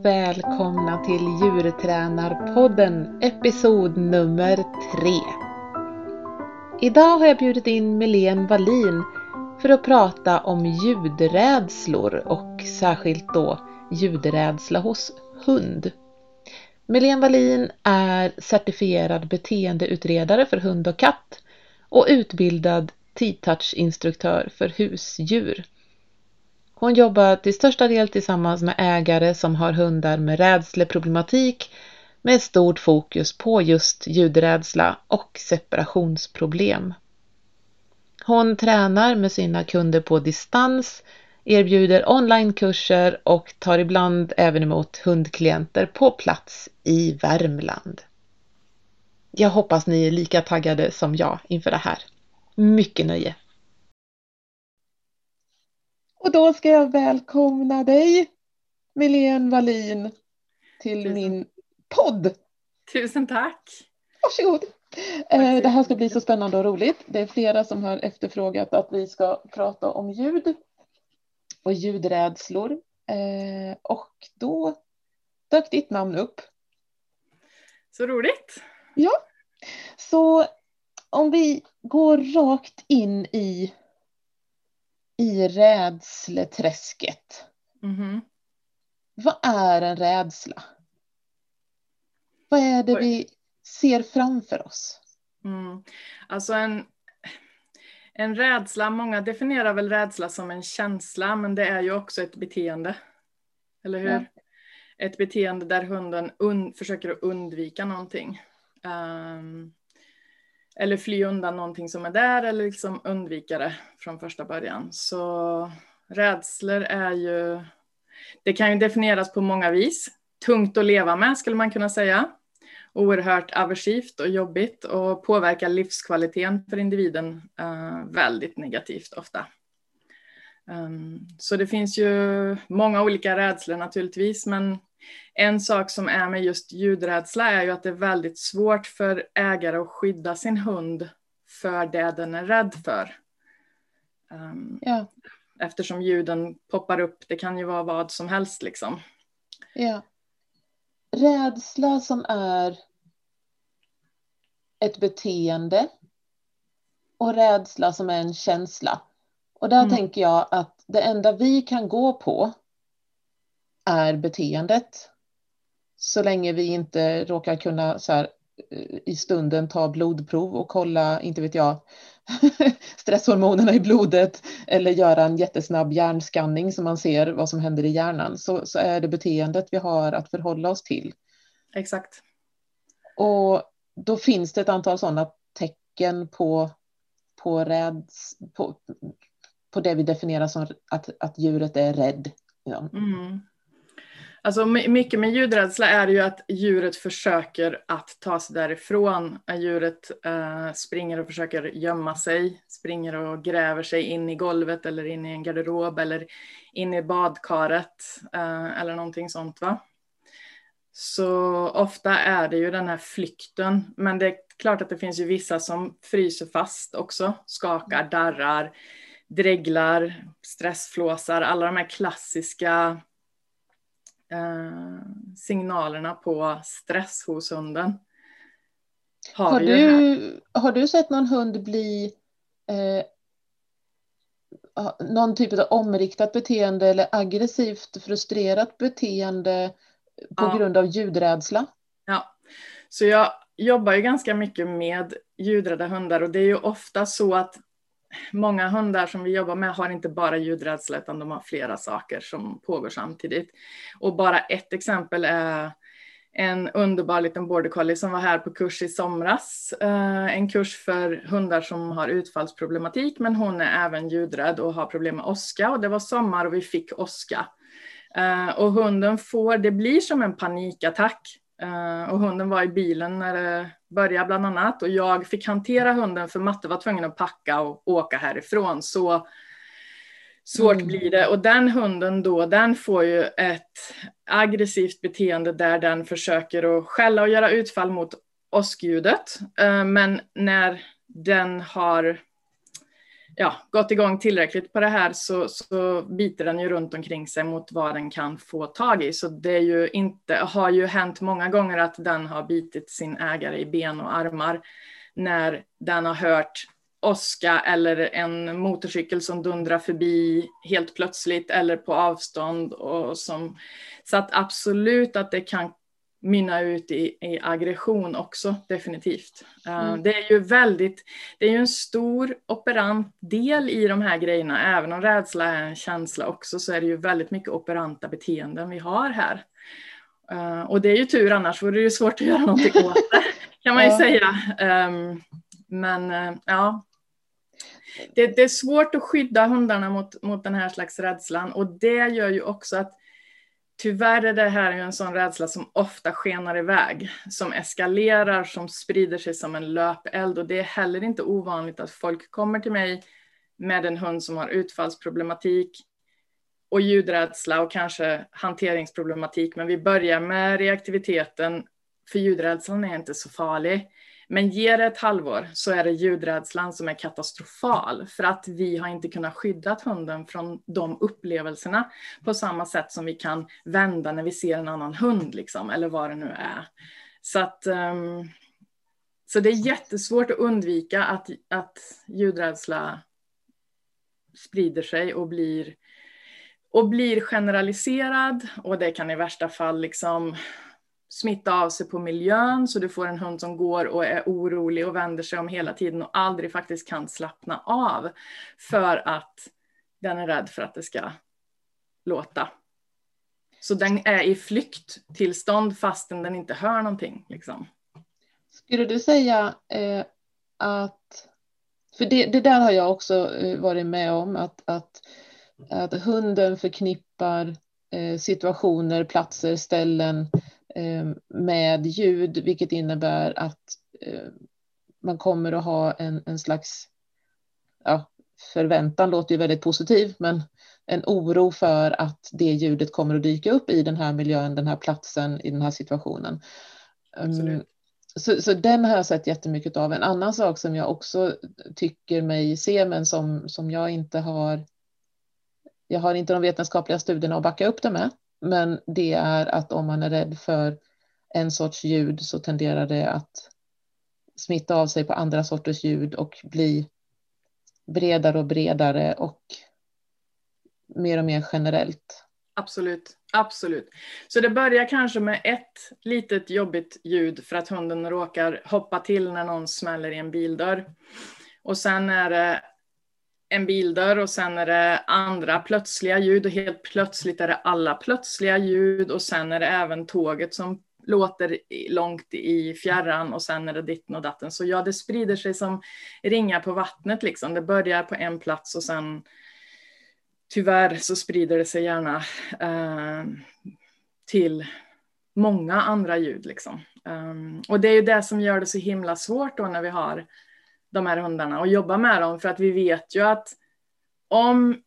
Och välkomna till Djurtränarpodden episod nummer 3. Idag har jag bjudit in Melén Wallin för att prata om ljudrädslor och särskilt då ljudrädsla hos hund. Melén Wallin är certifierad beteendeutredare för hund och katt och utbildad T-touch-instruktör för husdjur. Hon jobbar till största del tillsammans med ägare som har hundar med rädsleproblematik med stort fokus på just ljudrädsla och separationsproblem. Hon tränar med sina kunder på distans, erbjuder onlinekurser och tar ibland även emot hundklienter på plats i Värmland. Jag hoppas ni är lika taggade som jag inför det här. Mycket nöje! Och då ska jag välkomna dig, Milén Wallin, till Tusen. min podd. Tusen tack! Varsågod! Tack. Det här ska bli så spännande och roligt. Det är flera som har efterfrågat att vi ska prata om ljud och ljudrädslor. Eh, och då dök ditt namn upp. Så roligt! Ja, så om vi går rakt in i i rädsleträsket. Mm. Vad är en rädsla? Vad är det vi ser framför oss? Mm. Alltså en, en rädsla, många definierar väl rädsla som en känsla, men det är ju också ett beteende. Eller hur? Ja. Ett beteende där hunden un, försöker undvika någonting. Um, eller fly undan någonting som är där eller liksom undvika det från första början. Så rädslor är ju, det kan ju definieras på många vis. Tungt att leva med skulle man kunna säga. Oerhört aversivt och jobbigt och påverkar livskvaliteten för individen uh, väldigt negativt ofta. Um, så det finns ju många olika rädslor naturligtvis, men en sak som är med just ljudrädsla är ju att det är väldigt svårt för ägare att skydda sin hund för det den är rädd för. Um, ja. Eftersom ljuden poppar upp, det kan ju vara vad som helst liksom. Ja. Rädsla som är ett beteende och rädsla som är en känsla. Och där mm. tänker jag att det enda vi kan gå på är beteendet. Så länge vi inte råkar kunna så här, i stunden ta blodprov och kolla, inte vet jag, stresshormonerna i blodet eller göra en jättesnabb hjärnskanning så man ser vad som händer i hjärnan så, så är det beteendet vi har att förhålla oss till. Exakt. Och då finns det ett antal sådana tecken på, på, räds, på, på det vi definierar som att, att djuret är rädd. Ja. Mm. Alltså mycket med ljudrädsla är ju att djuret försöker att ta sig därifrån. Djuret eh, springer och försöker gömma sig, springer och gräver sig in i golvet eller in i en garderob eller in i badkaret eh, eller någonting sånt. va. Så ofta är det ju den här flykten, men det är klart att det finns ju vissa som fryser fast också, skakar, darrar, dreglar, stressflåsar, alla de här klassiska signalerna på stress hos hunden. Har, har du, har du sett någon hund bli eh, någon typ av omriktat beteende eller aggressivt frustrerat beteende på ja. grund av ljudrädsla? Ja, så jag jobbar ju ganska mycket med ljudrädda hundar och det är ju ofta så att många hundar som vi jobbar med har inte bara ljudrädsla utan de har flera saker som pågår samtidigt. Och bara ett exempel är en underbar liten border collie som var här på kurs i somras. Eh, en kurs för hundar som har utfallsproblematik men hon är även ljudrädd och har problem med åska och det var sommar och vi fick åska. Eh, och hunden får, det blir som en panikattack och hunden var i bilen när det började bland annat och jag fick hantera hunden för Matte var tvungen att packa och åka härifrån. Så svårt mm. blir det. Och den hunden då, den får ju ett aggressivt beteende där den försöker att skälla och göra utfall mot åskljudet. Uh, men när den har ja, gått igång tillräckligt på det här så, så biter den ju runt omkring sig mot vad den kan få tag i. Så det är ju inte, har ju hänt många gånger att den har bitit sin ägare i ben och armar när den har hört åska eller en motorcykel som dundrar förbi helt plötsligt eller på avstånd. Och som, så att absolut att det kan mynna ut i, i aggression också, definitivt. Eh, mm. det är ju väldigt, det är ju en stor operant del i de här grejerna, även om rädsla är en känsla också, så är det ju väldigt mycket operanta beteenden vi har här. Uh, och det är ju tur, annars vore det ju svårt att göra någonting åt det, kan man ju ja. säga. Um, men uh, ja, det, det, är svårt att skydda hundarna mot, mot den här slags rädslan och det gör ju också att Tyvärr är det här en sån rädsla som ofta skenar iväg, som eskalerar, som sprider sig som en löpeld och det är heller inte ovanligt att folk kommer till mig med en hund som har utfallsproblematik och ljudrädsla och kanske hanteringsproblematik, men vi börjar med reaktiviteten för ljudrädslan är inte så farlig. Men ger det ett halvår så är det ljudrädslan som är katastrofal för att vi har inte kunnat skydda hunden från de upplevelserna på samma sätt som vi kan vända när vi ser en annan hund liksom, eller vad det nu är. Så att um, så det är jättesvårt att undvika att, att ljudrädsla sprider sig och blir, och blir generaliserad och det kan i värsta fall liksom smitta av sig på miljön så du får en hund som går och är orolig och vänder sig om hela tiden och aldrig faktiskt kan slappna av för att den är rädd för att det ska låta. Så den är i flykttillstånd fastän den inte hör någonting. Liksom. Skulle du säga eh, att, för det, det, där har jag också eh, varit med om, att, att, att hunden förknippar eh, situationer, platser, ställen Eh, med ljud, vilket innebär att eh, man kommer att ha en, en slags ja, förväntan låter ju väldigt positiv, men en oro för att det ljudet kommer att dyka upp i den här miljön, den här platsen, i den här situationen. Um, så, så den har jag sett jättemycket av. En annan sak som jag också tycker mig se, men som, som jag inte har. Jag har inte de vetenskapliga studierna att backa upp det med, men det är att om man är rädd för en sorts ljud så tenderar det att smitta av sig på andra sorters ljud och bli bredare och bredare och mer och mer generellt. Absolut, absolut. Så det börjar kanske med ett litet jobbigt ljud för att hunden råkar hoppa till när någon smäller i en bildörr. Och sen är det en bildörr och sen är det andra plötsliga ljud och helt plötsligt är det alla plötsliga ljud och sen är det även tåget som låter långt i fjärran och sen är det ditten och datten. Så ja, det sprider sig som ringar på vattnet liksom. Det börjar på en plats och sen tyvärr så sprider det sig gärna eh, till många andra ljud liksom. Um, och det är ju det som gör det så himla svårt då när vi har de här hundarna och jobba med dem för att vi vet ju att om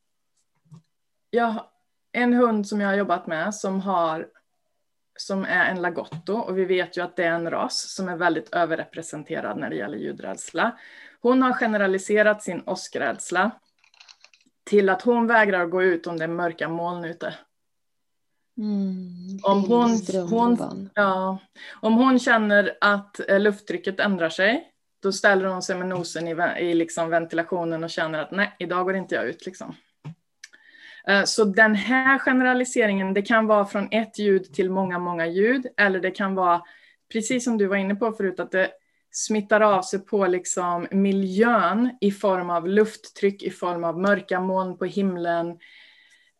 jag, en hund som jag har jobbat med som har som är en lagotto och vi vet ju att det är en ras som är väldigt överrepresenterad när det gäller ljudrädsla. Hon har generaliserat sin åskrädsla till att hon vägrar gå ut om det är mörka moln ute. Mm, om, hon, hon, ja, om hon känner att eh, lufttrycket ändrar sig då ställer hon sig med nosen i, i liksom ventilationen och känner att nej, idag går inte jag ut. Liksom. Eh, så den här generaliseringen, det kan vara från ett ljud till många, många ljud, eller det kan vara, precis som du var inne på förut, att det smittar av sig på liksom miljön i form av lufttryck, i form av mörka moln på himlen.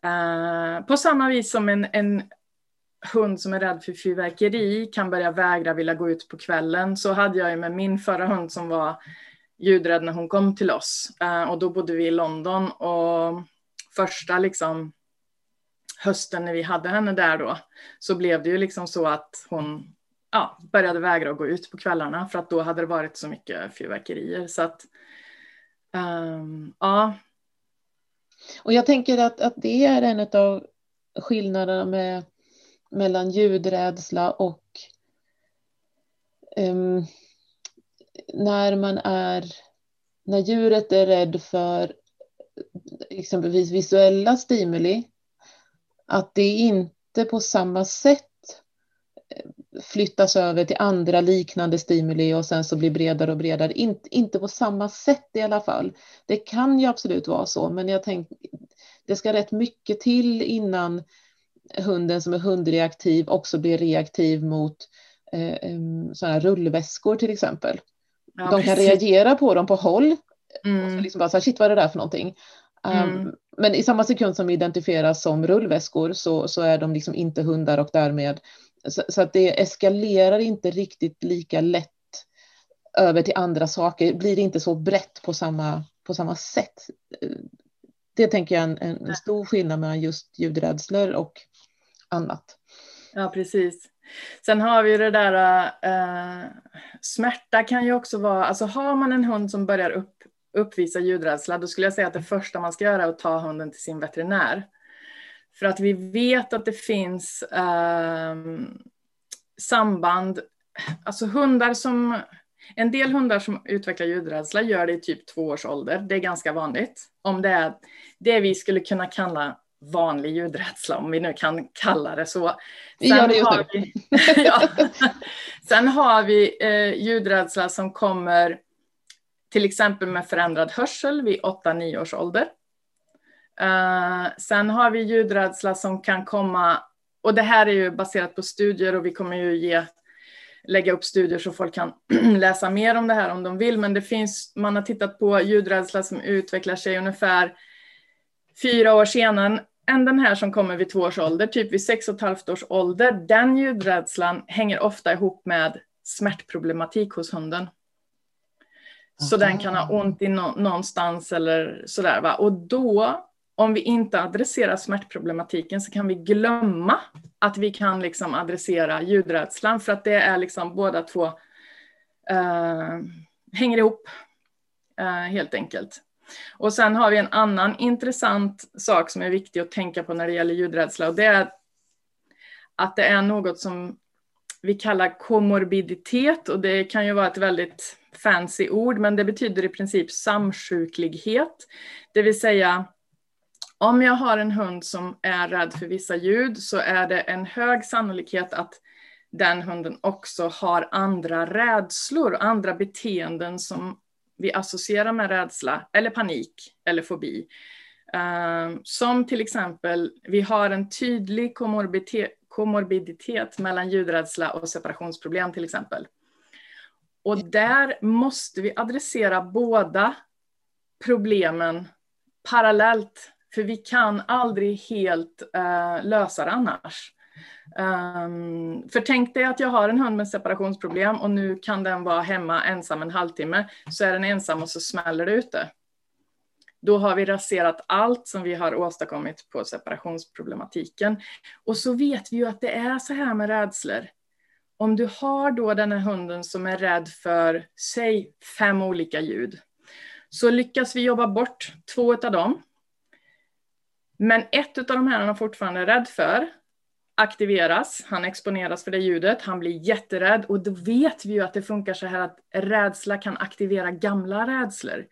Eh, på samma vis som en, en hund som är rädd för fyrverkeri kan börja vägra vilja gå ut på kvällen. Så hade jag ju med min förra hund som var ljudrädd när hon kom till oss. Eh, och då bodde vi i London och första liksom hösten när vi hade henne där då så blev det ju liksom så att hon ja, började vägra att gå ut på kvällarna för att då hade det varit så mycket fyrverkerier. Så att um, ja. Och jag tänker att, att det är en av skillnaderna med mellan ljudrädsla och um, när man är när djuret är rädd för liksom, exempelvis visuella stimuli, att det inte på samma sätt eh, flyttas över till andra liknande stimuli och sen så blir bredare och bredare. In, inte på samma sätt i alla fall. Det kan ju absolut vara så, men jag tänker det ska rätt mycket till innan hunden som är hundreaktiv också blir reaktiv mot eh, sådana här rullväskor till exempel. Ja, de kan reagera på dem på håll. Mm. Och liksom bara så här, shit vad är det där för någonting? Mm. Um, men i samma sekund som identifieras som rullväskor så, så är de liksom inte hundar och därmed så, så, att det eskalerar inte riktigt lika lätt över till andra saker, blir inte så brett på samma, på samma sätt. Det tänker jag är en, en stor skillnad mellan just ljudrädslor och annat. Ja, precis. Sen har vi ju det där, äh, smärta kan ju också vara, alltså har man en hund som börjar upp, uppvisa ljudrädsla, då skulle jag säga att det första man ska göra är att ta hunden till sin veterinär. För att vi vet att det finns äh, samband, alltså hundar som, en del hundar som utvecklar ljudrädsla gör det i typ två års ålder. Det är ganska vanligt. Om det är det vi skulle kunna kalla vanlig ljudrädsla, om vi nu kan kalla det så. Vi gör det just nu. Vi, ja. Sen har vi eh, ljudrädsla som kommer till exempel med förändrad hörsel vid 8-9 års ålder. Uh, sen har vi ljudrädsla som kan komma, och det här är ju baserat på studier och vi kommer ju ge, lägga upp studier så folk kan läsa mer om det här om de vill, men det finns, man har tittat på ljudrädsla som utvecklar sig ungefär fyra år senare än den här som kommer vid två års ålder, typ vid sex och ett halvt års ålder. Den ljudrädslan hänger ofta ihop med smärtproblematik hos hunden. Så den kan ha ont i no någonstans eller sådär. Va? Och då om vi inte adresserar smärtproblematiken så kan vi glömma att vi kan liksom adressera ljudrädslan för att det är liksom båda två uh, hänger ihop uh, helt enkelt. Och sen har vi en annan intressant sak som är viktig att tänka på när det gäller ljudrädsla och det är att det är något som vi kallar komorbiditet och det kan ju vara ett väldigt fancy ord men det betyder i princip samsjuklighet. Det vill säga om jag har en hund som är rädd för vissa ljud så är det en hög sannolikhet att den hunden också har andra rädslor, andra beteenden som vi associerar med rädsla eller panik eller fobi. Uh, som till exempel, vi har en tydlig komorbiditet, komorbiditet mellan ljudrädsla och separationsproblem till exempel. Och där måste vi adressera båda problemen parallellt för vi kan aldrig helt uh, lösa det annars. Um, för tänk dig att jag har en hund med separationsproblem och nu kan den vara hemma ensam en halvtimme. Så är den ensam och så smäller det ute. Då har vi raserat allt som vi har åstadkommit på separationsproblematiken. Och så vet vi ju att det är så här med rädslor. Om du har då den här hunden som är rädd för, säg fem olika ljud, så lyckas vi jobba bort två av dem men ett av de här han är fortfarande rädd för aktiveras, han exponeras för det ljudet, han blir jätterädd och då vet vi ju att det funkar så här att rädsla kan aktivera gamla rädslor.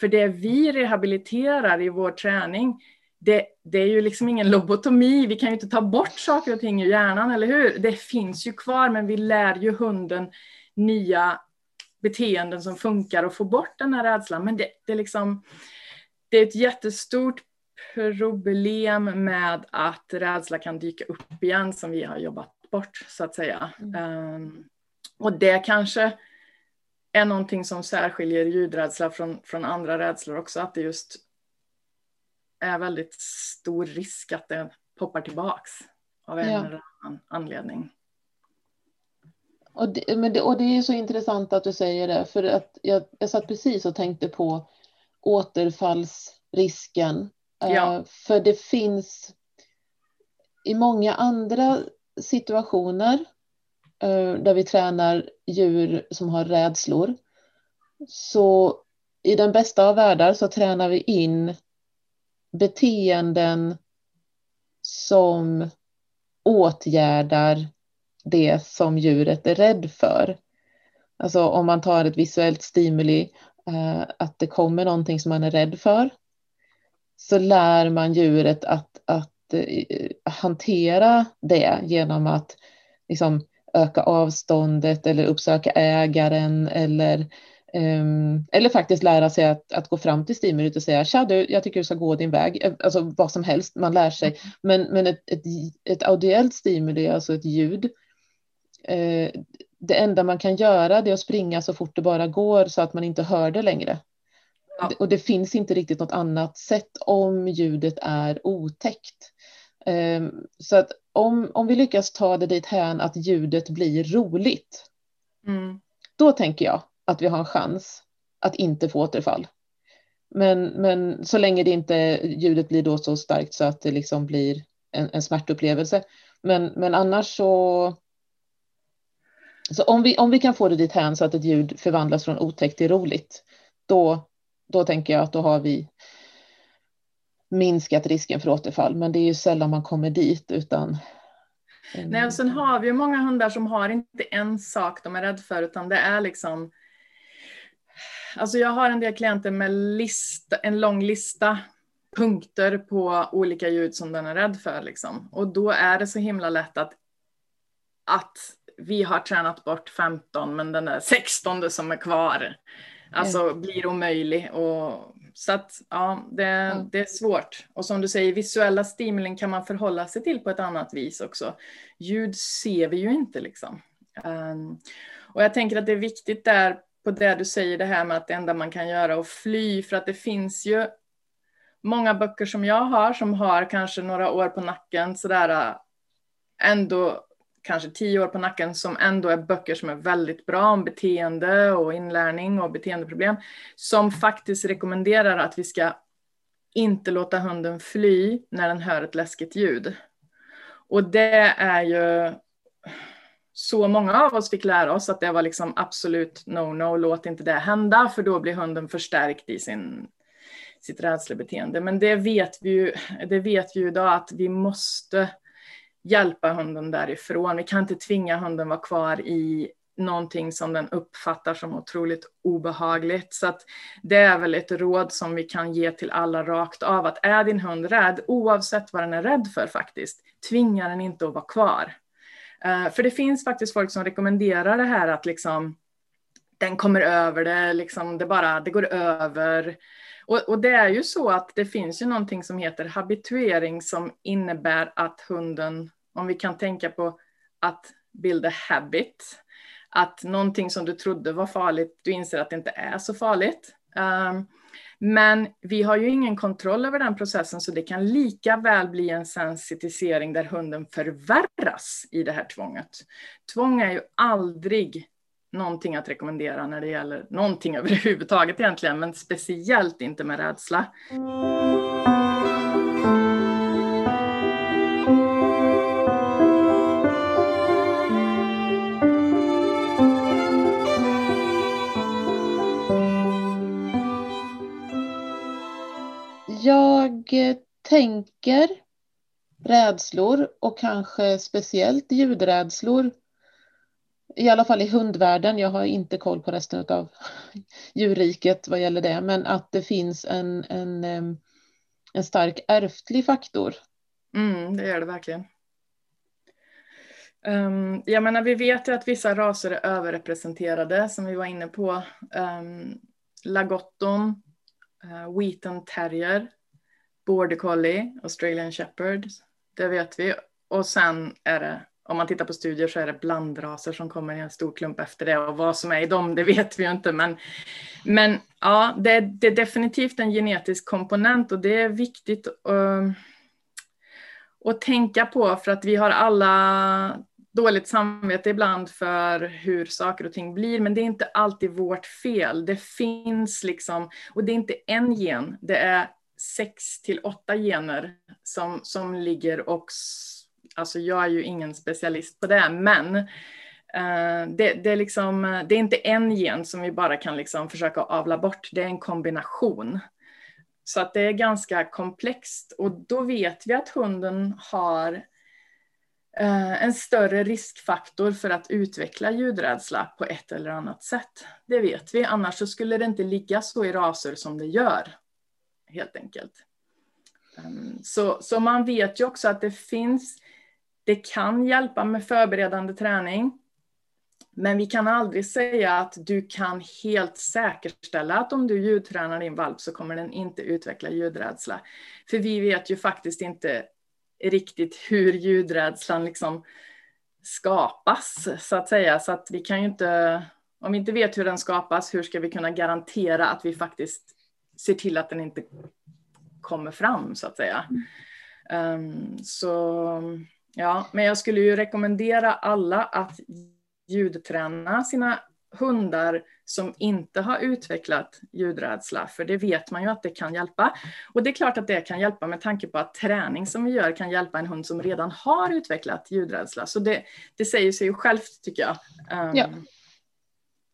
För det vi rehabiliterar i vår träning, det, det, är ju liksom ingen lobotomi, vi kan ju inte ta bort saker och ting ur hjärnan, eller hur? Det finns ju kvar, men vi lär ju hunden nya beteenden som funkar och får bort den här rädslan. Men det, det, liksom, det är ett jättestort problem med att rädsla kan dyka upp igen som vi har jobbat bort så att säga. Mm. Um, och det kanske är någonting som särskiljer ljudrädsla från, från andra rädslor också, att det just är väldigt stor risk att det poppar tillbaks av en ja. eller annan anledning. Och det, men det, och det är så intressant att du säger det, för att jag, jag satt precis och tänkte på återfallsrisken Ja. Eh, för det finns i många andra situationer eh, där vi tränar djur som har rädslor så i den bästa av världar så tränar vi in beteenden som åtgärdar det som djuret är rädd för. Alltså om man tar ett visuellt stimuli, eh, att det kommer någonting som man är rädd för, så lär man djuret att, att uh, hantera det genom att liksom, öka avståndet eller uppsöka ägaren eller Um, eller faktiskt lära sig att, att gå fram till stimulit och säga tja du, jag tycker du ska gå din väg. Alltså vad som helst, man lär sig. Mm. Men, men ett, ett, ett audiellt stimuli, alltså ett ljud, uh, det enda man kan göra det är att springa så fort det bara går så att man inte hör det längre. Ja. Och det finns inte riktigt något annat sätt om ljudet är otäckt. Um, så att om, om vi lyckas ta det dit hän att ljudet blir roligt, mm. då tänker jag att vi har en chans att inte få återfall. Men, men så länge det inte ljudet blir då så starkt så att det liksom blir en, en smärtupplevelse. Men, men annars så så om vi, om vi kan få det dit hän så att ett ljud förvandlas från otäckt till roligt, då, då tänker jag att då har vi minskat risken för återfall. Men det är ju sällan man kommer dit utan eh, Nej, och sen har vi ju många hundar som har inte en sak de är rädda för, utan det är liksom Alltså jag har en del klienter med lista, en lång lista punkter på olika ljud som den är rädd för. Liksom. Och då är det så himla lätt att, att vi har tränat bort 15 men den där 16 som är kvar alltså blir omöjlig. Och, så att ja, det, det är svårt. Och som du säger, visuella stimulin kan man förhålla sig till på ett annat vis också. Ljud ser vi ju inte liksom. Um, och jag tänker att det är viktigt där på det du säger, det här med att det enda man kan göra är att fly, för att det finns ju många böcker som jag har som har kanske några år på nacken, sådär ändå kanske tio år på nacken som ändå är böcker som är väldigt bra om beteende och inlärning och beteendeproblem som faktiskt rekommenderar att vi ska inte låta hunden fly när den hör ett läskigt ljud. Och det är ju så många av oss fick lära oss att det var liksom absolut no-no, låt inte det hända för då blir hunden förstärkt i sin, sitt rädslebeteende. Men det vet vi ju, det vet vi ju idag att vi måste hjälpa hunden därifrån. Vi kan inte tvinga hunden vara kvar i någonting som den uppfattar som otroligt obehagligt. Så att det är väl ett råd som vi kan ge till alla rakt av att är din hund rädd, oavsett vad den är rädd för faktiskt, tvinga den inte att vara kvar. Eh, för det finns faktiskt folk som rekommenderar det här att liksom den kommer över det, liksom det bara, det går över. Och, och, det är ju så att det finns ju någonting som heter habituering som innebär att hunden, om vi kan tänka på att bilda habit, att någonting som du trodde var farligt, du inser att det inte är så farligt. Um, men vi har ju ingen kontroll över den processen så det kan lika väl bli en sensitisering där hunden förvärras i det här tvånget. Tvång är ju aldrig någonting att rekommendera när det gäller någonting överhuvudtaget egentligen, men speciellt inte med rädsla. Jag tänker rädslor och kanske speciellt ljudrädslor. I alla fall i hundvärlden. Jag har inte koll på resten av djurriket vad gäller det, men att det finns en, en, en stark ärftlig faktor. Mm, det gör det verkligen. Um, jag menar, vi vet ju att vissa raser är överrepresenterade, som vi var inne på. Um, Lagotton, eh, uh, Wheaton Terrier, Border Collie, Australian Shepherd, det vet vi. Och sen är det, om man tittar på studier så är det blandraser som kommer i en stor klump efter det och vad som är i dem, det vet vi ju inte. Men, men ja, det, det är definitivt en genetisk komponent och det är viktigt uh, att tänka på för att vi har alla dåligt samvete ibland för hur saker och ting blir, men det är inte alltid vårt fel. Det finns liksom, och det är inte en gen, det är sex till åtta gener som, som ligger och, alltså jag är ju ingen specialist på det, men uh, det, det, är liksom, eh, det är inte en gen som vi bara kan liksom försöka avla bort, det är en kombination. Så att det är ganska komplext och då vet vi att hunden har eh, en större riskfaktor för att utveckla ljudrädsla på ett eller annat sätt. Det vet vi, annars så skulle det inte ligga så i raser som det gör. Helt enkelt. Ehm, så, så man vet ju också att det finns, det kan hjälpa med förberedande träning. Men vi kan aldrig säga att du kan helt säkerställa att om du ljudtränar din valp så kommer den inte utveckla ljudrädsla. För vi vet ju faktiskt inte riktigt hur ljudrädslan liksom skapas så att säga. Så att vi kan ju inte, om vi inte vet hur den skapas, hur ska vi kunna garantera att vi faktiskt ser till att den inte kommer fram så att säga. Um, så ja, men jag skulle ju rekommendera alla att ljudträna sina hundar som inte har utvecklat ljudrädsla, för det vet man ju att det kan hjälpa. Och det är klart att det kan hjälpa med tanke på att träning som vi gör kan hjälpa en hund som redan har utvecklat ljudrädsla. Så det, det säger sig ju självt tycker jag. Um, ja.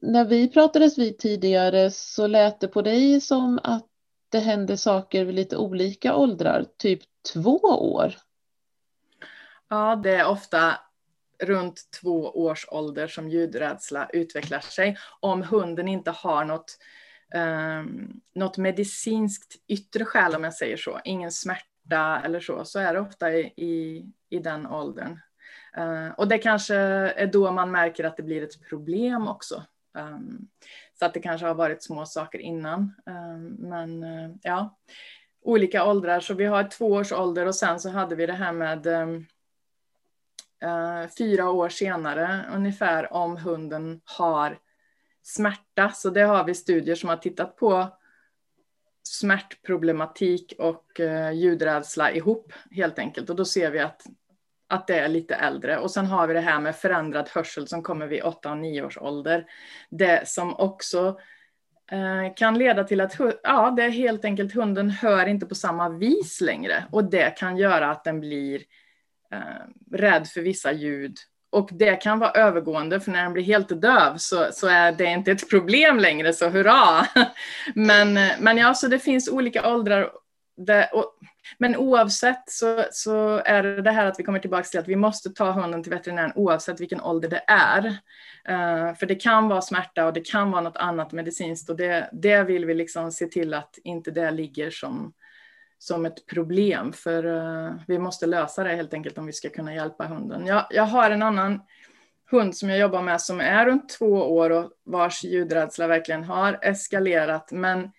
När vi pratades vid tidigare så lät det på dig som att det händer saker vid lite olika åldrar, typ två år. Ja, det är ofta runt två års ålder som ljudrädsla utvecklar sig om hunden inte har något, um, något medicinskt yttre skäl om jag säger så, ingen smärta eller så, så är det ofta i, i, i den åldern. Uh, och det kanske är då man märker att det blir ett problem också. Um, så att det kanske har varit små saker innan. Um, men uh, ja, olika åldrar. Så vi har två års ålder och sen så hade vi det här med um, Eh, fyra år senare ungefär om hunden har smärta. Så det har vi studier som har tittat på smärtproblematik och eh, ljudrädsla ihop helt enkelt. Och då ser vi att, att det är lite äldre. Och sen har vi det här med förändrad hörsel som kommer vid 8 och 9 års ålder. Det som också eh, kan leda till att ja, det är helt enkelt hunden hör inte på samma vis längre. Och det kan göra att den blir eh, rädd för vissa ljud. Och det kan vara övergående, för när den blir helt döv så, så är det inte ett problem längre, så hurra! men, eh, men ja, så det finns olika åldrar. Där, och, men oavsett så, så är det det här att vi kommer tillbaka till att vi måste ta hunden till veterinären oavsett vilken ålder det är. Uh, för det kan vara smärta och det kan vara något annat medicinskt och det, det vill vi liksom se till att inte det ligger som, som ett problem för eh, vi måste lösa det helt enkelt om vi ska kunna hjälpa hunden. Jag, jag har en annan hund som jag jobbar med som är runt två år och vars ljudrädsla verkligen har eskalerat men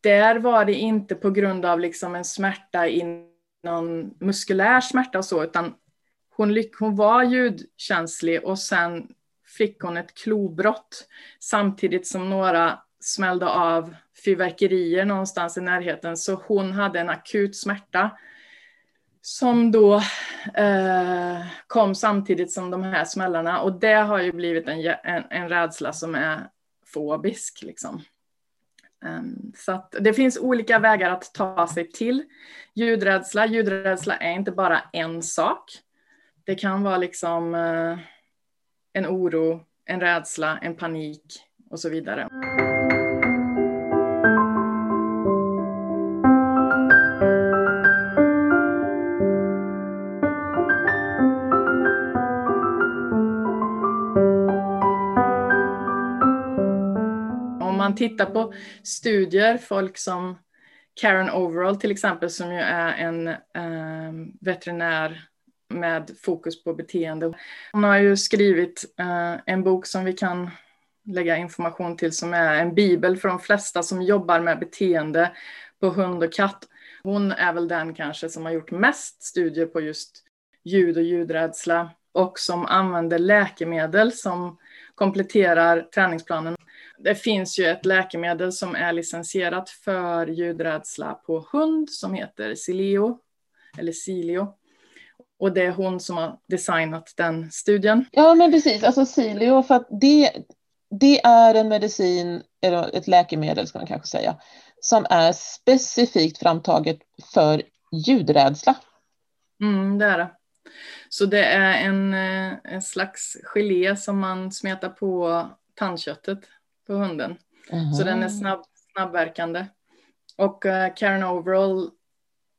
där var det inte på grund av liksom en smärta i någon muskulär smärta och så utan hon, hon var ljudkänslig och sen fick hon ett klobrott samtidigt som några smällde av fyrverkerier någonstans i närheten så hon hade en akut smärta som då eh, kom samtidigt som de här smällarna och det har ju blivit en, en, en rädsla som är fobisk. Liksom. Um, så att det finns olika vägar att ta sig till ljudrädsla. Ljudrädsla är inte bara en sak. Det kan vara liksom uh, en oro, en rädsla, en panik och så vidare. Man tittar på studier, folk som Karen Overall till exempel, som ju är en eh, veterinär med fokus på beteende. Hon har ju skrivit eh, en bok som vi kan lägga information till som är en bibel för de flesta som jobbar med beteende på hund och katt. Hon är väl den kanske som har gjort mest studier på just ljud och ljudrädsla och som använder läkemedel som kompletterar träningsplanen det finns ju ett läkemedel som är licensierat för ljudrädsla på hund som heter Sileo, eller Silio. Och det är hon som har designat den studien. Ja men precis, alltså Silio, för att det, det är en medicin, eller ett läkemedel ska man kanske säga, som är specifikt framtaget för ljudrädsla. Mm, det är det. Så det är en, eh, en slags gelé som man smetar på tandköttet på hunden. Mm. Så den är snabb, snabbverkande. Och uh, Karen Overall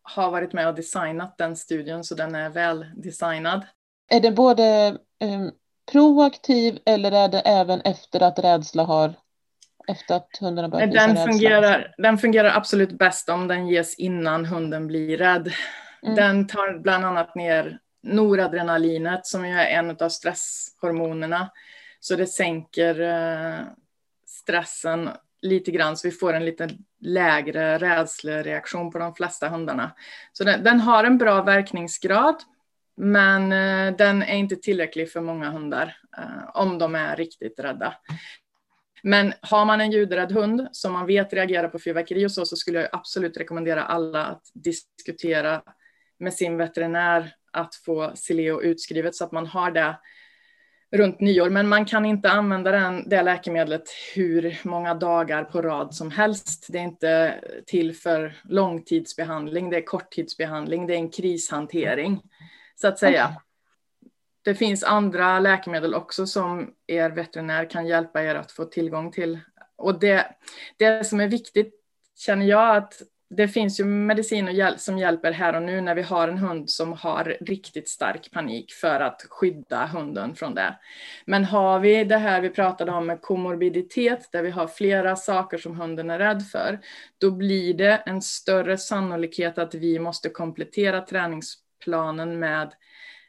har varit med och designat den studien så den är väl designad. Är det både um, proaktiv eller är det även efter att rädsla har efter att hunden har börjat visa den fungerar, den fungerar absolut bäst om den ges innan hunden blir rädd. Mm. Den tar bland annat ner noradrenalinet som är en av stresshormonerna. Så det sänker eh, stressen lite grann så vi får en lite lägre rädslereaktion på de flesta hundarna. Så den, den har en bra verkningsgrad men eh, den är inte tillräcklig för många hundar eh, om de är riktigt rädda. Men har man en ljudrädd hund som man vet reagerar på fyrverkeri och så, så skulle jag absolut rekommendera alla att diskutera med sin veterinär att få Sileo utskrivet så att man har det runt nyår. Men man kan inte använda den, det läkemedlet hur många dagar på rad som helst. Det är inte till för långtidsbehandling, det är korttidsbehandling, det är en krishantering så att säga. Okay. Det finns andra läkemedel också som er veterinär kan hjälpa er att få tillgång till. Och det, det som är viktigt känner jag att det finns ju medicin som hjälper här och nu när vi har en hund som har riktigt stark panik för att skydda hunden från det. Men har vi det här vi pratade om med komorbiditet där vi har flera saker som hunden är rädd för, då blir det en större sannolikhet att vi måste komplettera träningsplanen med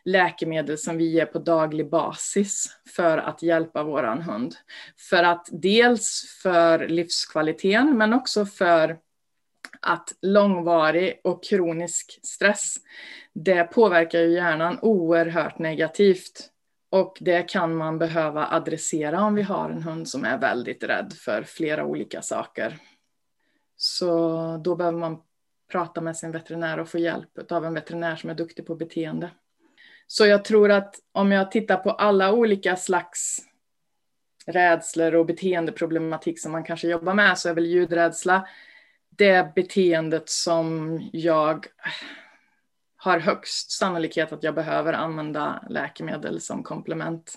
läkemedel som vi ger på daglig basis för att hjälpa våran hund. För att dels för livskvaliteten men också för att långvarig och kronisk stress, det påverkar ju hjärnan oerhört negativt. Och det kan man behöva adressera om vi har en hund som är väldigt rädd för flera olika saker. Så då behöver man prata med sin veterinär och få hjälp av en veterinär som är duktig på beteende. Så jag tror att om jag tittar på alla olika slags rädslor och beteendeproblematik som man kanske jobbar med så är väl ljudrädsla det beteendet som jag har högst sannolikhet att jag behöver använda läkemedel som komplement.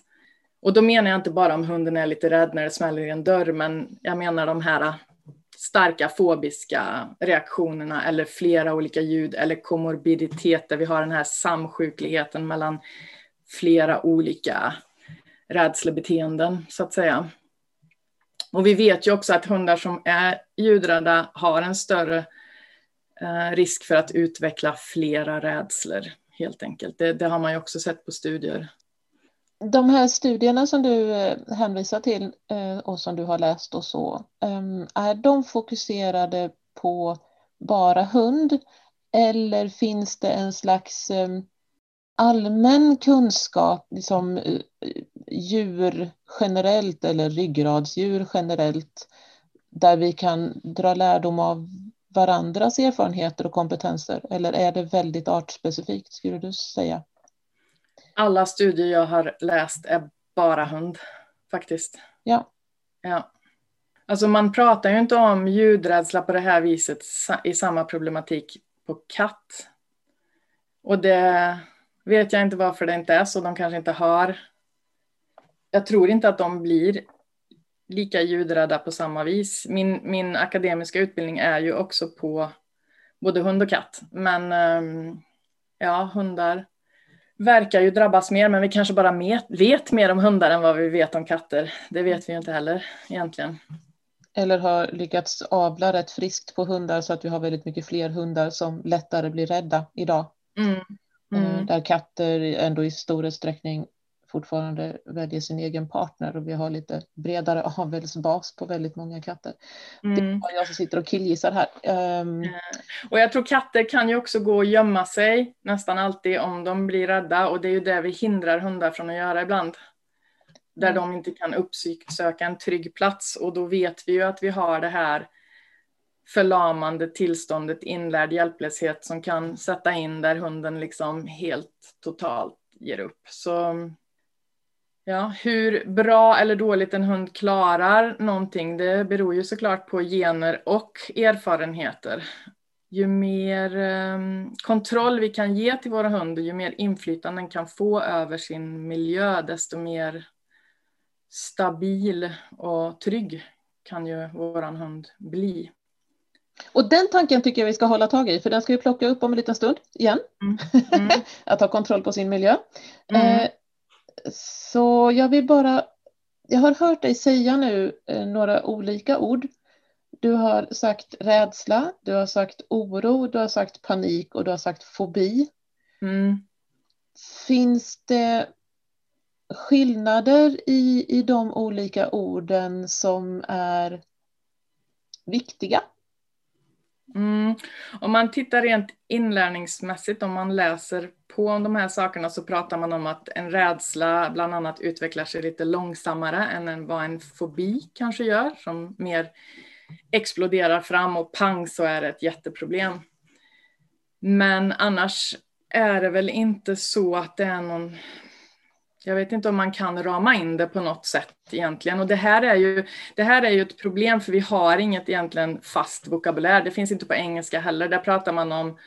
Och då menar jag inte bara om hunden är lite rädd när det smäller i en dörr, men jag menar de här starka fobiska reaktionerna eller flera olika ljud eller komorbiditet där vi har den här samsjukligheten mellan flera olika rädslebeteenden så att säga. Och vi vet ju också att hundar som är ljudrädda har en större eh, risk för att utveckla flera rädslor helt enkelt. Det, det har man ju också sett på studier de här studierna som du eh, hänvisar till eh, och som du har läst och så, ehm, är de fokuserade på bara hund eller finns det en slags ehm, allmän kunskap, liksom eh, djur generellt eller ryggradsdjur generellt, där vi kan dra lärdom av varandras erfarenheter och kompetenser? Eller är det väldigt artspecifikt, skulle du säga? alla studier jag har läst är bara hund faktiskt. Ja. Ja. Alltså man pratar ju inte om ljudrädsla på det här viset i samma problematik på katt. Och det vet jag inte varför det inte är så. De kanske inte har. Jag tror inte att de blir lika ljudrädda på samma vis. Min, min akademiska utbildning är ju också på både hund och katt. Men ehm, ja, hundar verkar ju drabbas mer, men vi kanske bara met, vet mer om hundar än vad vi vet om katter. Det vet vi ju inte heller egentligen. Eller har lyckats avla rätt friskt på hundar så att vi har väldigt mycket fler hundar som lättare blir rädda idag. Mm. Mm. Där katter ändå i stor utsträckning fortfarande väljer sin egen partner och vi har lite bredare avelsbas på väldigt många katter. Mm. Det är jag som sitter och killgissar här. Um... Och jag tror katter kan ju också gå och gömma sig nästan alltid om de blir rädda och det är ju det vi hindrar hundar från att göra ibland. Där mm. de inte kan uppsöka en trygg plats och då vet vi ju att vi har det här förlamande tillståndet inlärd hjälplöshet som kan sätta in där hunden liksom helt totalt ger upp. Så Ja, hur bra eller dåligt en hund klarar någonting, det beror ju såklart på gener och erfarenheter. Ju mer eh, kontroll vi kan ge till våra hund och ju mer inflytande den kan få över sin miljö, desto mer stabil och trygg kan ju våran hund bli. Och den tanken tycker jag vi ska hålla tag i, för den ska vi plocka upp om en liten stund igen. Mm. Mm. att ha kontroll på sin miljö. Mm. Eh, så jag vill bara jag har hört dig säga nu eh, några olika ord. Du har sagt rädsla, du har sagt oro, du har sagt panik och du har sagt fobi. Mm. Finns det skillnader i, i de olika orden som är viktiga? Mm. Om man tittar rent inlärningsmässigt, om man läser på om de här sakerna så pratar man om att en rädsla bland annat utvecklar sig lite långsammare än vad en fobi kanske gör, som mer exploderar fram och pang så är det ett jätteproblem. Men annars är det väl inte så att det är någon jag vet inte om man kan rama in det på något sätt egentligen. Och det här är ju, det här är ju ett problem för vi har inget egentligen fast vokabulär. Det finns inte på engelska heller. Där pratar man om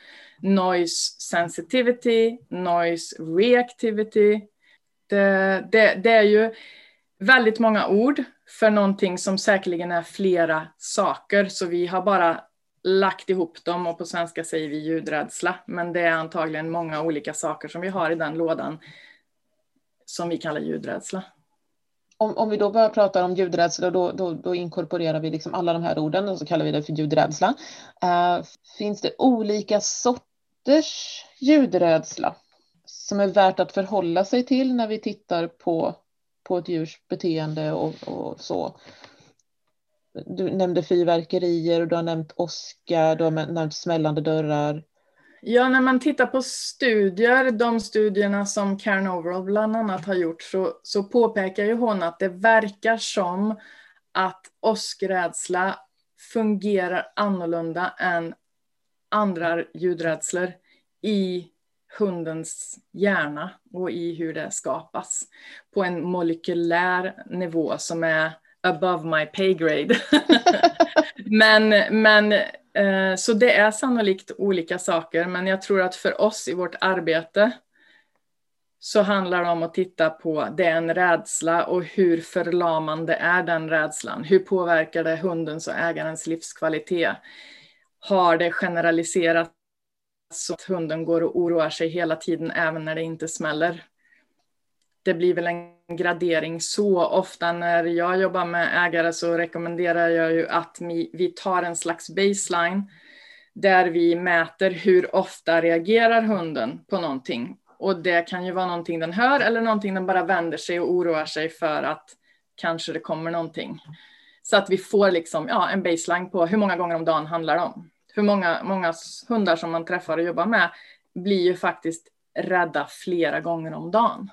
noise sensitivity, noise reactivity. Det, det, det är ju väldigt många ord för någonting som säkerligen är flera saker. Så vi har bara lagt ihop dem och på svenska säger vi ljudrädsla. Men det är antagligen många olika saker som vi har i den lådan som vi kallar ljudrädsla. Om, om vi då börjar prata om ljudrädsla, då, då, då inkorporerar vi liksom alla de här orden och så kallar vi det för ljudrädsla. Uh, finns det olika sorters ljudrädsla som är värt att förhålla sig till när vi tittar på, på ett djurs beteende och, och så? Du nämnde fyrverkerier och du har nämnt åska, du har nämnt smällande dörrar. Ja, när man tittar på studier, de studierna som Karen Overall bland annat har gjort, så, så påpekar ju hon att det verkar som att åskrädsla fungerar annorlunda än andra ljudrädslor i hundens hjärna och i hur det skapas på en molekylär nivå som är above my pay grade. men, men Eh, så det är sannolikt olika saker, men jag tror att för oss i vårt arbete så handlar det om att titta på det är en rädsla och hur förlamande är den rädslan? Hur påverkar det hundens och ägarens livskvalitet? Har det generaliserats så att hunden går och oroar sig hela tiden även när det inte smäller? Det blir väl en gradering så. Ofta när jag jobbar med ägare så rekommenderar jag ju att vi tar en slags baseline där vi mäter hur ofta reagerar hunden på någonting. Och det kan ju vara någonting den hör eller någonting den bara vänder sig och oroar sig för att kanske det kommer någonting. Så att vi får liksom, ja, en baseline på hur många gånger om dagen handlar det om. Hur många, många hundar som man träffar och jobbar med blir ju faktiskt rädda flera gånger om dagen.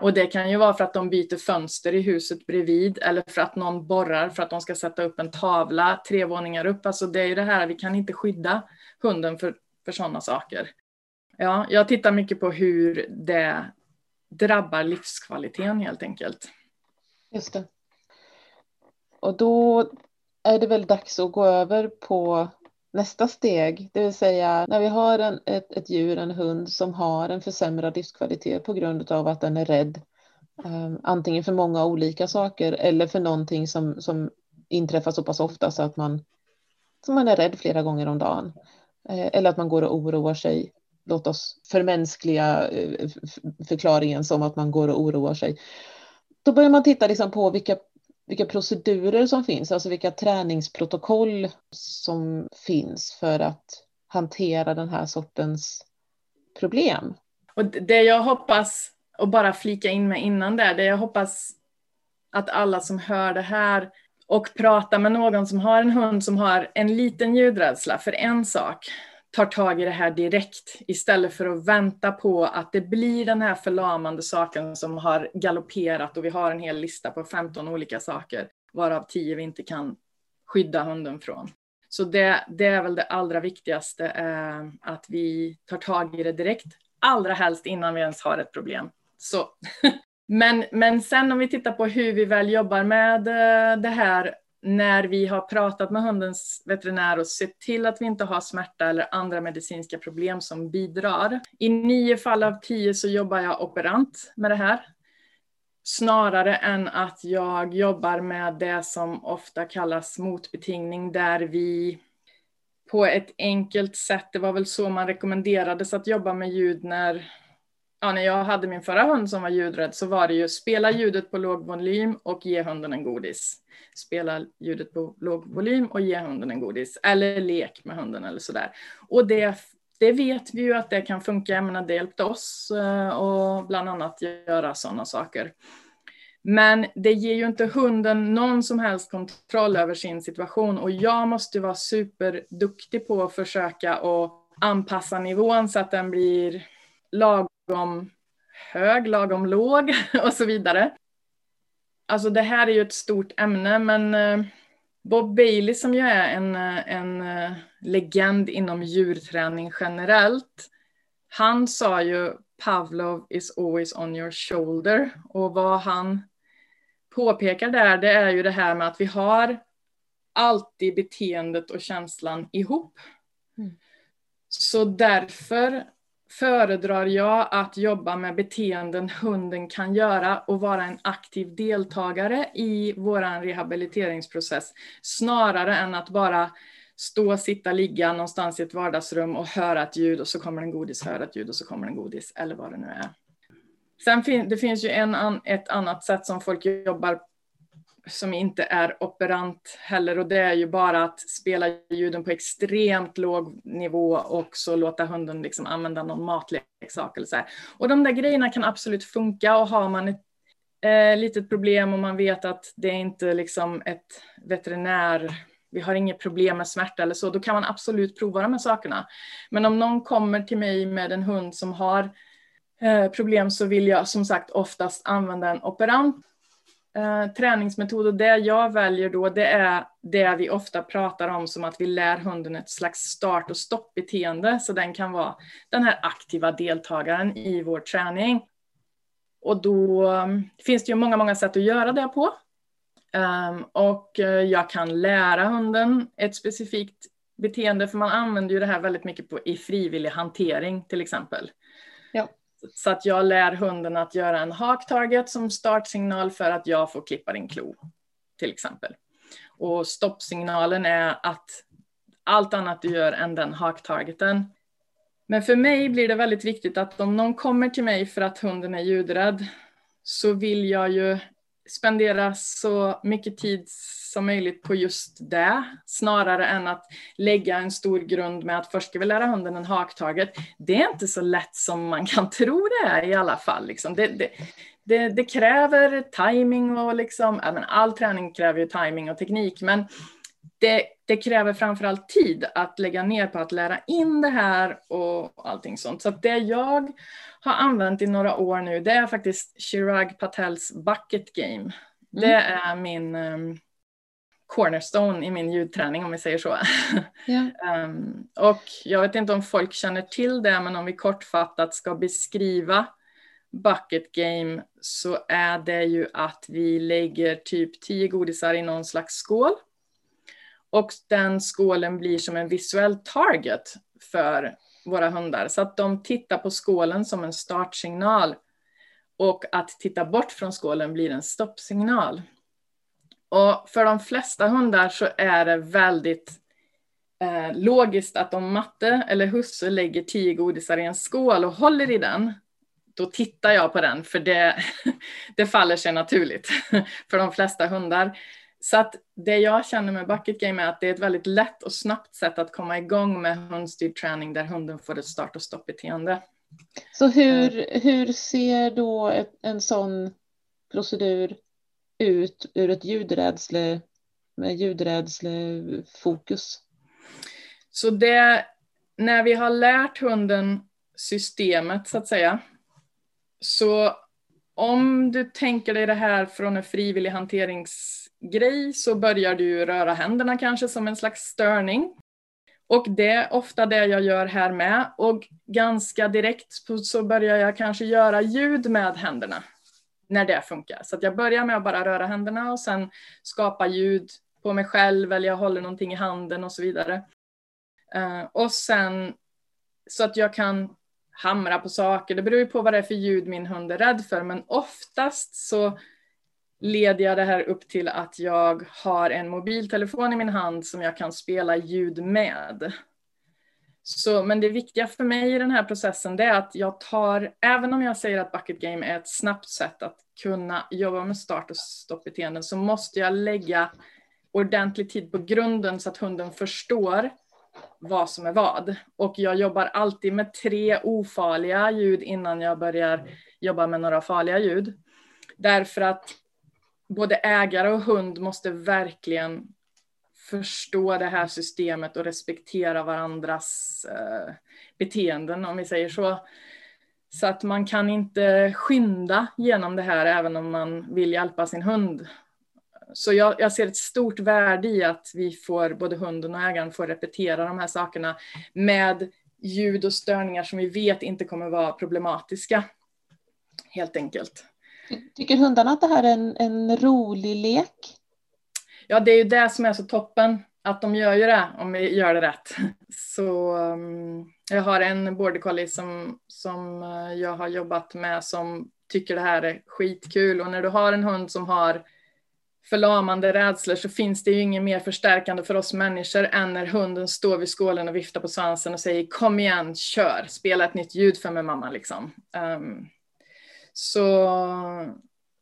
Och det kan ju vara för att de byter fönster i huset bredvid eller för att någon borrar för att de ska sätta upp en tavla tre våningar upp. Alltså det är ju det här, vi kan inte skydda hunden för, för sådana saker. Ja, jag tittar mycket på hur det drabbar livskvaliteten helt enkelt. Just det. Och då är det väl dags att gå över på nästa steg, det vill säga när vi har en, ett, ett djur, en hund som har en försämrad livskvalitet på grund av att den är rädd, um, antingen för många olika saker eller för någonting som, som inträffar så pass ofta så att man, så man är rädd flera gånger om dagen. Eh, eller att man går och oroar sig. Låt oss förmänskliga eh, förklaringen som att man går och oroar sig. Då börjar man titta liksom på vilka vilka procedurer som finns, alltså vilka träningsprotokoll som finns för att hantera den här sortens problem. Och det jag hoppas, och bara flika in med innan där, det jag hoppas att alla som hör det här och pratar med någon som har en hund som har en liten ljudrädsla för en sak, tar tag i det här direkt istället för att vänta på att det blir den här förlamande saken som har galopperat och vi har en hel lista på 15 olika saker varav 10 vi inte kan skydda hunden från. Så det, det är väl det allra viktigaste, eh, att vi tar tag i det direkt, allra helst innan vi ens har ett problem. Så. men, men sen om vi tittar på hur vi väl jobbar med eh, det här när vi har pratat med hundens veterinär och sett till att vi inte har smärta eller andra medicinska problem som bidrar. I nio fall av tio så jobbar jag operant med det här. Snarare än att jag jobbar med det som ofta kallas motbetingning där vi på ett enkelt sätt, det var väl så man rekommenderades att jobba med ljud när ja, när jag hade min förra hund som var ljudrädd så var det ju spela ljudet på låg volym och ge hunden en godis. Spela ljudet på låg volym och ge hunden en godis. Eller lek med hunden eller sådär. Och det, det vet vi ju att det kan funka. Jag menar, det hjälpte oss eh, och bland annat göra sådana saker. Men det ger ju inte hunden någon som helst kontroll över sin situation och jag måste vara superduktig på att försöka och anpassa nivån så att den blir lagom hög, lagom låg och så vidare. Alltså det här är ju ett stort ämne men eh, Bob Bailey som ju är en, eh, en eh, legend inom djurträning generellt, han sa ju Pavlov is always on your shoulder och vad han påpekar där det är ju det här med att vi har alltid beteendet och känslan ihop. Mm. Så därför föredrar jag att jobba med beteenden hunden kan göra och vara en aktiv deltagare i vår rehabiliteringsprocess snarare än att bara stå, sitta, ligga någonstans i ett vardagsrum och höra ett ljud och så kommer en godis, höra ett ljud och så kommer en godis eller vad det nu är. Sen fin det finns ju en, ett annat sätt som folk jobbar som inte är operant heller och det är ju bara att spela ljuden på extremt låg nivå och så låta hunden liksom använda någon matleksak eller så här. Och de där grejerna kan absolut funka och har man ett eh, litet problem och man vet att det är inte liksom ett veterinär vi har inget problem med smärta eller så, då kan man absolut prova de här sakerna. Men om någon kommer till mig med en hund som har eh, problem så vill jag som sagt oftast använda en operant eh, träningsmetod och det jag väljer då det är det vi ofta pratar om som att vi lär hunden ett slags start och stoppbeteende så den kan vara den här aktiva deltagaren i vår träning. Och då mm, finns det ju många, många sätt att göra det på. Um, och eh, jag kan lära hunden ett specifikt beteende för man använder ju det här väldigt mycket på, i frivillig hantering till exempel. Så att jag lär hunden att göra en haktarget som startsignal för att jag får klippa din klo, till exempel. Och stoppsignalen är att allt annat du gör än den haktargeten. Men för mig blir det väldigt viktigt att om någon kommer till mig för att hunden är ljudrädd så vill jag ju spendera så mycket tid som möjligt på just det, snarare än att lägga en stor grund med att först ska vi lära hunden en haktaget. Det är inte så lätt som man kan tro det är i alla fall. Liksom. Det, det, det, det, kräver timing och liksom, all träning kräver ju timing och teknik, men det, det kräver framförallt tid att lägga ner på att lära in det här och allting sånt. Så det jag har använt i några år nu, det är faktiskt Chirag Patels Bucket Game. Mm. Det är min um, cornerstone i min ljudträning om vi säger så. Yeah. um, och jag vet inte om folk känner till det, men om vi kortfattat ska beskriva bucket game så är det ju att vi lägger typ tio godisar i någon slags skål. Och den skålen blir som en visuell target för våra hundar så att de tittar på skålen som en startsignal och att titta bort från skålen blir en stoppsignal. Och för de flesta hundar så är det väldigt eh, logiskt att om matte eller husse lägger tio godisar i en skål och håller i den, då tittar jag på den för det, det faller sig naturligt för de flesta hundar. Så att det jag känner med Bucket Game är att det är ett väldigt lätt och snabbt sätt att komma igång med hundstyrd träning där hunden får ett start och stoppbeteende. Så hur, eh. hur ser då en sån procedur ut ur ett ljudrädsle, med ljudrädslefokus? Så det, när vi har lärt hunden systemet så att säga, så om du tänker dig det här från en frivillig grej så börjar du röra händerna kanske som en slags störning. Och det är ofta det jag gör här med och ganska direkt så börjar jag kanske göra ljud med händerna när det funkar. Så att jag börjar med att bara röra händerna och sen skapa ljud på mig själv eller jag håller någonting i handen och så vidare. Eh, och sen så att jag kan hamra på saker. Det beror ju på vad det är för ljud min hund är rädd för, men oftast så leder jag det här upp till att jag har en mobiltelefon i min hand som jag kan spela ljud med. Så, men det viktiga för mig i den här processen det är att jag tar, även om jag säger att bucket game är ett snabbt sätt att kunna jobba med start och stoppbeteenden så måste jag lägga ordentlig tid på grunden så att hunden förstår vad som är vad. Och jag jobbar alltid med tre ofarliga ljud innan jag börjar jobba med några farliga ljud. Därför att både ägare och hund måste verkligen förstå det här systemet och respektera varandras eh, beteenden om vi säger så. Så att man kan inte skynda genom det här även om man vill hjälpa sin hund. Så jag, jag, ser ett stort värde i att vi får, både hunden och ägaren får repetera de här sakerna med ljud och störningar som vi vet inte kommer vara problematiska. Helt enkelt. Tycker hundarna att det här är en, en rolig lek? Ja, det är ju det som är så toppen, att de gör ju det om vi gör det rätt. Så um, jag har en border collie som, som eh, jag har jobbat med som tycker det här är skitkul och när du har en hund som har förlamande rädslor så finns det ju inget mer förstärkande för oss människor än när hunden står vid skålen och viftar på svansen och säger kom igen, kör, spela ett nytt ljud för mig mamma liksom. Um, så,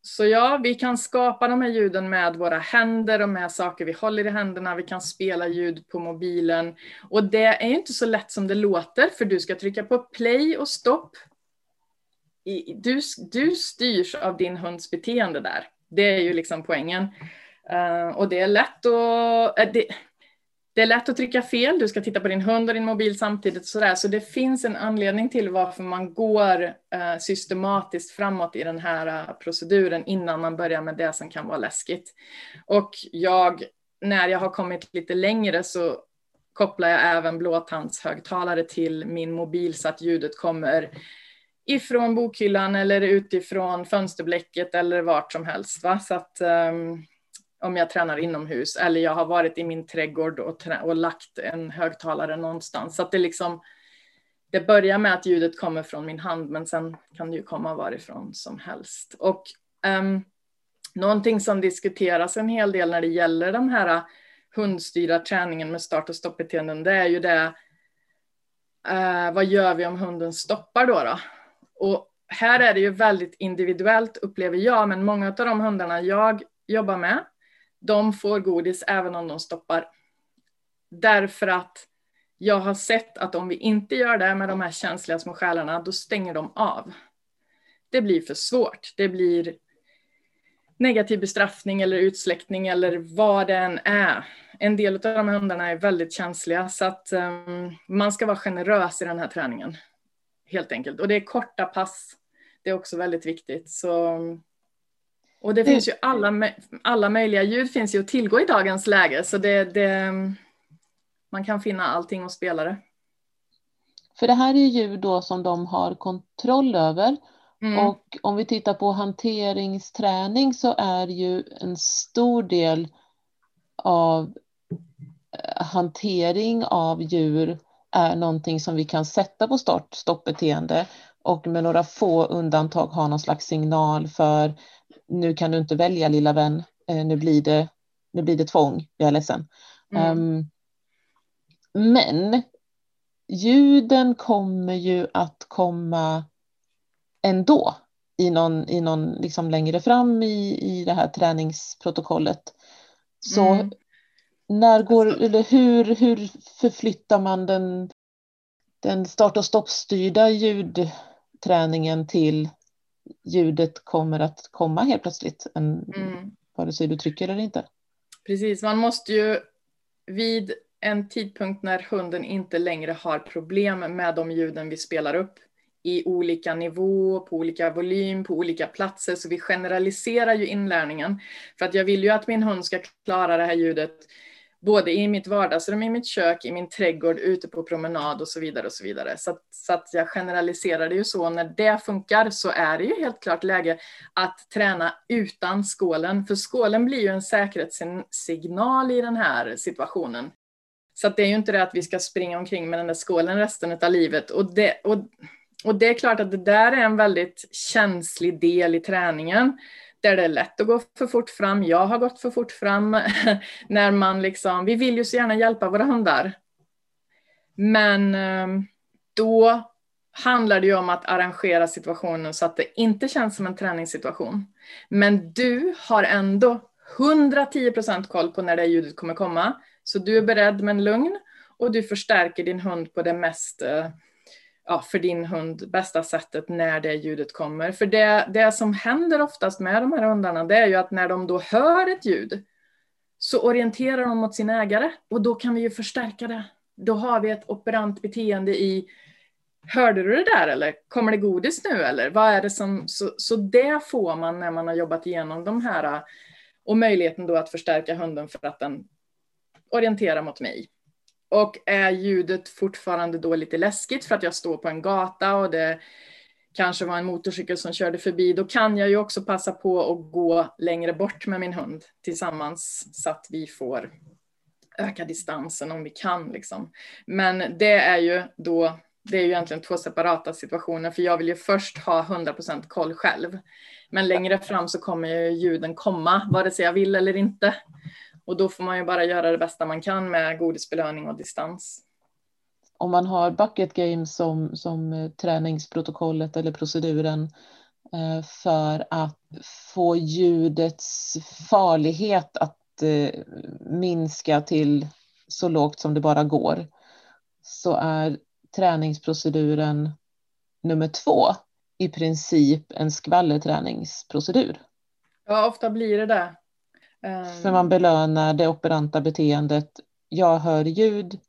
så ja, vi kan skapa de här ljuden med våra händer och med saker vi håller i händerna. Vi kan spela ljud på mobilen. Och det är inte så lätt som det låter, för du ska trycka på play och stopp. Du, du styrs av din hunds beteende där. Det är ju liksom poängen. Uh, och det är lätt att... Eh, det, det är lätt att trycka fel, du ska titta på din hund och din mobil samtidigt. Sådär. Så det finns en anledning till varför man går eh, systematiskt framåt i den här eh, proceduren innan man börjar med det som kan vara läskigt. Och jag, när jag har kommit lite längre så kopplar jag även blåtandshögtalare till min mobil så att ljudet kommer ifrån bokhyllan eller utifrån fönsterblecket eller vart som helst. Va? Så att, um, om jag tränar inomhus eller jag har varit i min trädgård och, och lagt en högtalare någonstans. Så att det liksom, det börjar med att ljudet kommer från min hand men sen kan det ju komma varifrån som helst. Och um, någonting som diskuteras en hel del när det gäller den här hundstyrda träningen med start och stoppbeteenden det är ju det uh, vad gör vi om hunden stoppar då? då? Och här är det ju väldigt individuellt upplever jag men många av de hundarna jag jobbar med de får godis även om de stoppar. Därför att jag har sett att om vi inte gör det med de här känsliga små själarna, då stänger de av. Det blir för svårt. Det blir negativ bestraffning eller utsläckning eller vad det än är. En del av de här hundarna är väldigt känsliga så att um, man ska vara generös i den här träningen. Helt enkelt. Och det är korta pass. Det är också väldigt viktigt. Så och det finns ju alla, alla möjliga ljud finns ju att tillgå i dagens läge så det, det, man kan finna allting och spela det. För det här är ljud då som de har kontroll över. Mm. Och om vi tittar på hanteringsträning så är ju en stor del av eh, hantering av djur är någonting som vi kan sätta på start stoppbeteende och med några få undantag ha någon slags signal för nu kan du inte välja lilla vän, eh, nu blir det, nu blir det tvång, jag är ledsen. Mm. Um, men ljuden kommer ju att komma ändå i någon, i någon liksom längre fram i, i det här träningsprotokollet. Så mm. när går, eller hur, hur förflyttar man den, den start och stoppstyrda ljudträningen till ljudet kommer att komma helt plötsligt, en, mm. vare sig du trycker eller inte. Precis, man måste ju vid en tidpunkt när hunden inte längre har problem med de ljuden vi spelar upp i olika nivå, på olika volym, på olika platser, så vi generaliserar ju inlärningen. För att jag vill ju att min hund ska klara det här ljudet både i mitt vardagsrum, i mitt kök, i min trädgård, ute på promenad och så vidare. och Så vidare. Så, att, så att jag generaliserar det ju så. När det funkar så är det ju helt klart läge att träna utan skålen. För skålen blir ju en säkerhetssignal i den här situationen. Så att det är ju inte det att vi ska springa omkring med den där skålen resten av livet. Och det, och, och det är klart att det där är en väldigt känslig del i träningen där det är lätt att gå för fort fram. Jag har gått för fort fram när man liksom, vi vill ju så gärna hjälpa våra hundar. Men eh, då handlar det ju om att arrangera situationen så att det inte känns som en träningssituation. Men du har ändå 110% koll på när det ljudet kommer komma. Så du är beredd men lugn och du förstärker din hund på det mest eh, ja, för din hund bästa sättet när det ljudet kommer. För det, det som händer oftast med de här hundarna det är ju att när de då hör ett ljud så orienterar de mot sin ägare och då kan vi ju förstärka det. Då har vi ett operant beteende i Hörde du det där eller kommer det godis nu eller vad är det som... Så, så det får man när man har jobbat igenom de här och möjligheten då att förstärka hunden för att den orienterar mot mig. Och är ljudet fortfarande då lite läskigt för att jag står på en gata och det kanske var en motorcykel som körde förbi, då kan jag ju också passa på att gå längre bort med min hund tillsammans så att vi får öka distansen om vi kan. Liksom. Men det är ju då, det är ju egentligen två separata situationer för jag vill ju först ha 100% koll själv. Men längre fram så kommer ju ljuden komma, vare sig jag vill eller inte. Och då får man ju bara göra det bästa man kan med godisbelöning och distans. Om man har bucket game som, som eh, träningsprotokollet eller proceduren eh, för att få ljudets farlighet att eh, minska till så lågt som det bara går så är träningsproceduren nummer två i princip en skvallerträningsprocedur. Ja, ofta blir det det. För man belönar det operanta beteendet. Jag hör ljud,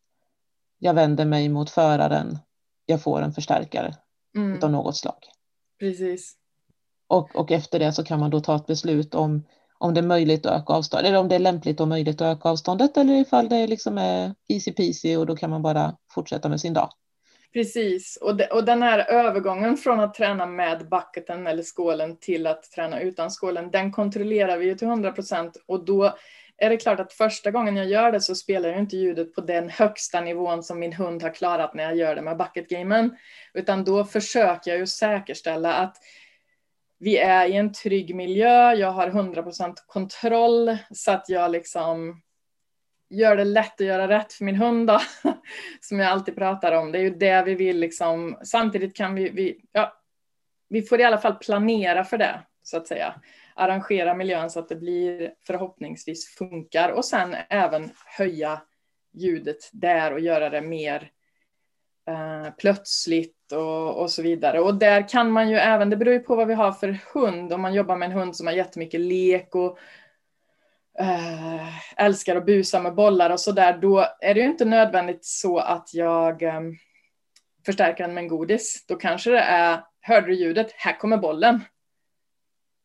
jag vänder mig mot föraren, jag får en förstärkare mm. av något slag. Precis. Och, och efter det så kan man då ta ett beslut om om det är möjligt att öka avståndet, eller om det är lämpligt och möjligt att öka avståndet, eller ifall det liksom är easy peasy och då kan man bara fortsätta med sin dag. Precis, och, de, och den här övergången från att träna med bucketen eller skålen till att träna utan skålen, den kontrollerar vi ju till 100 procent. Och då är det klart att första gången jag gör det så spelar ju inte ljudet på den högsta nivån som min hund har klarat när jag gör det med bucketgamen, utan då försöker jag ju säkerställa att vi är i en trygg miljö, jag har 100 procent kontroll så att jag liksom gör det lätt att göra rätt för min hund då, som jag alltid pratar om. Det är ju det vi vill liksom. Samtidigt kan vi, vi, ja, vi får i alla fall planera för det, så att säga. Arrangera miljön så att det blir förhoppningsvis funkar och sen även höja ljudet där och göra det mer eh, plötsligt och, och så vidare. Och där kan man ju även, det beror ju på vad vi har för hund, om man jobbar med en hund som har jättemycket lek och äh, älskar att busa med bollar och sådär, då är det ju inte nödvändigt så att jag äh, förstärker den med en godis. Då kanske det är, hörde du ljudet? Här kommer bollen.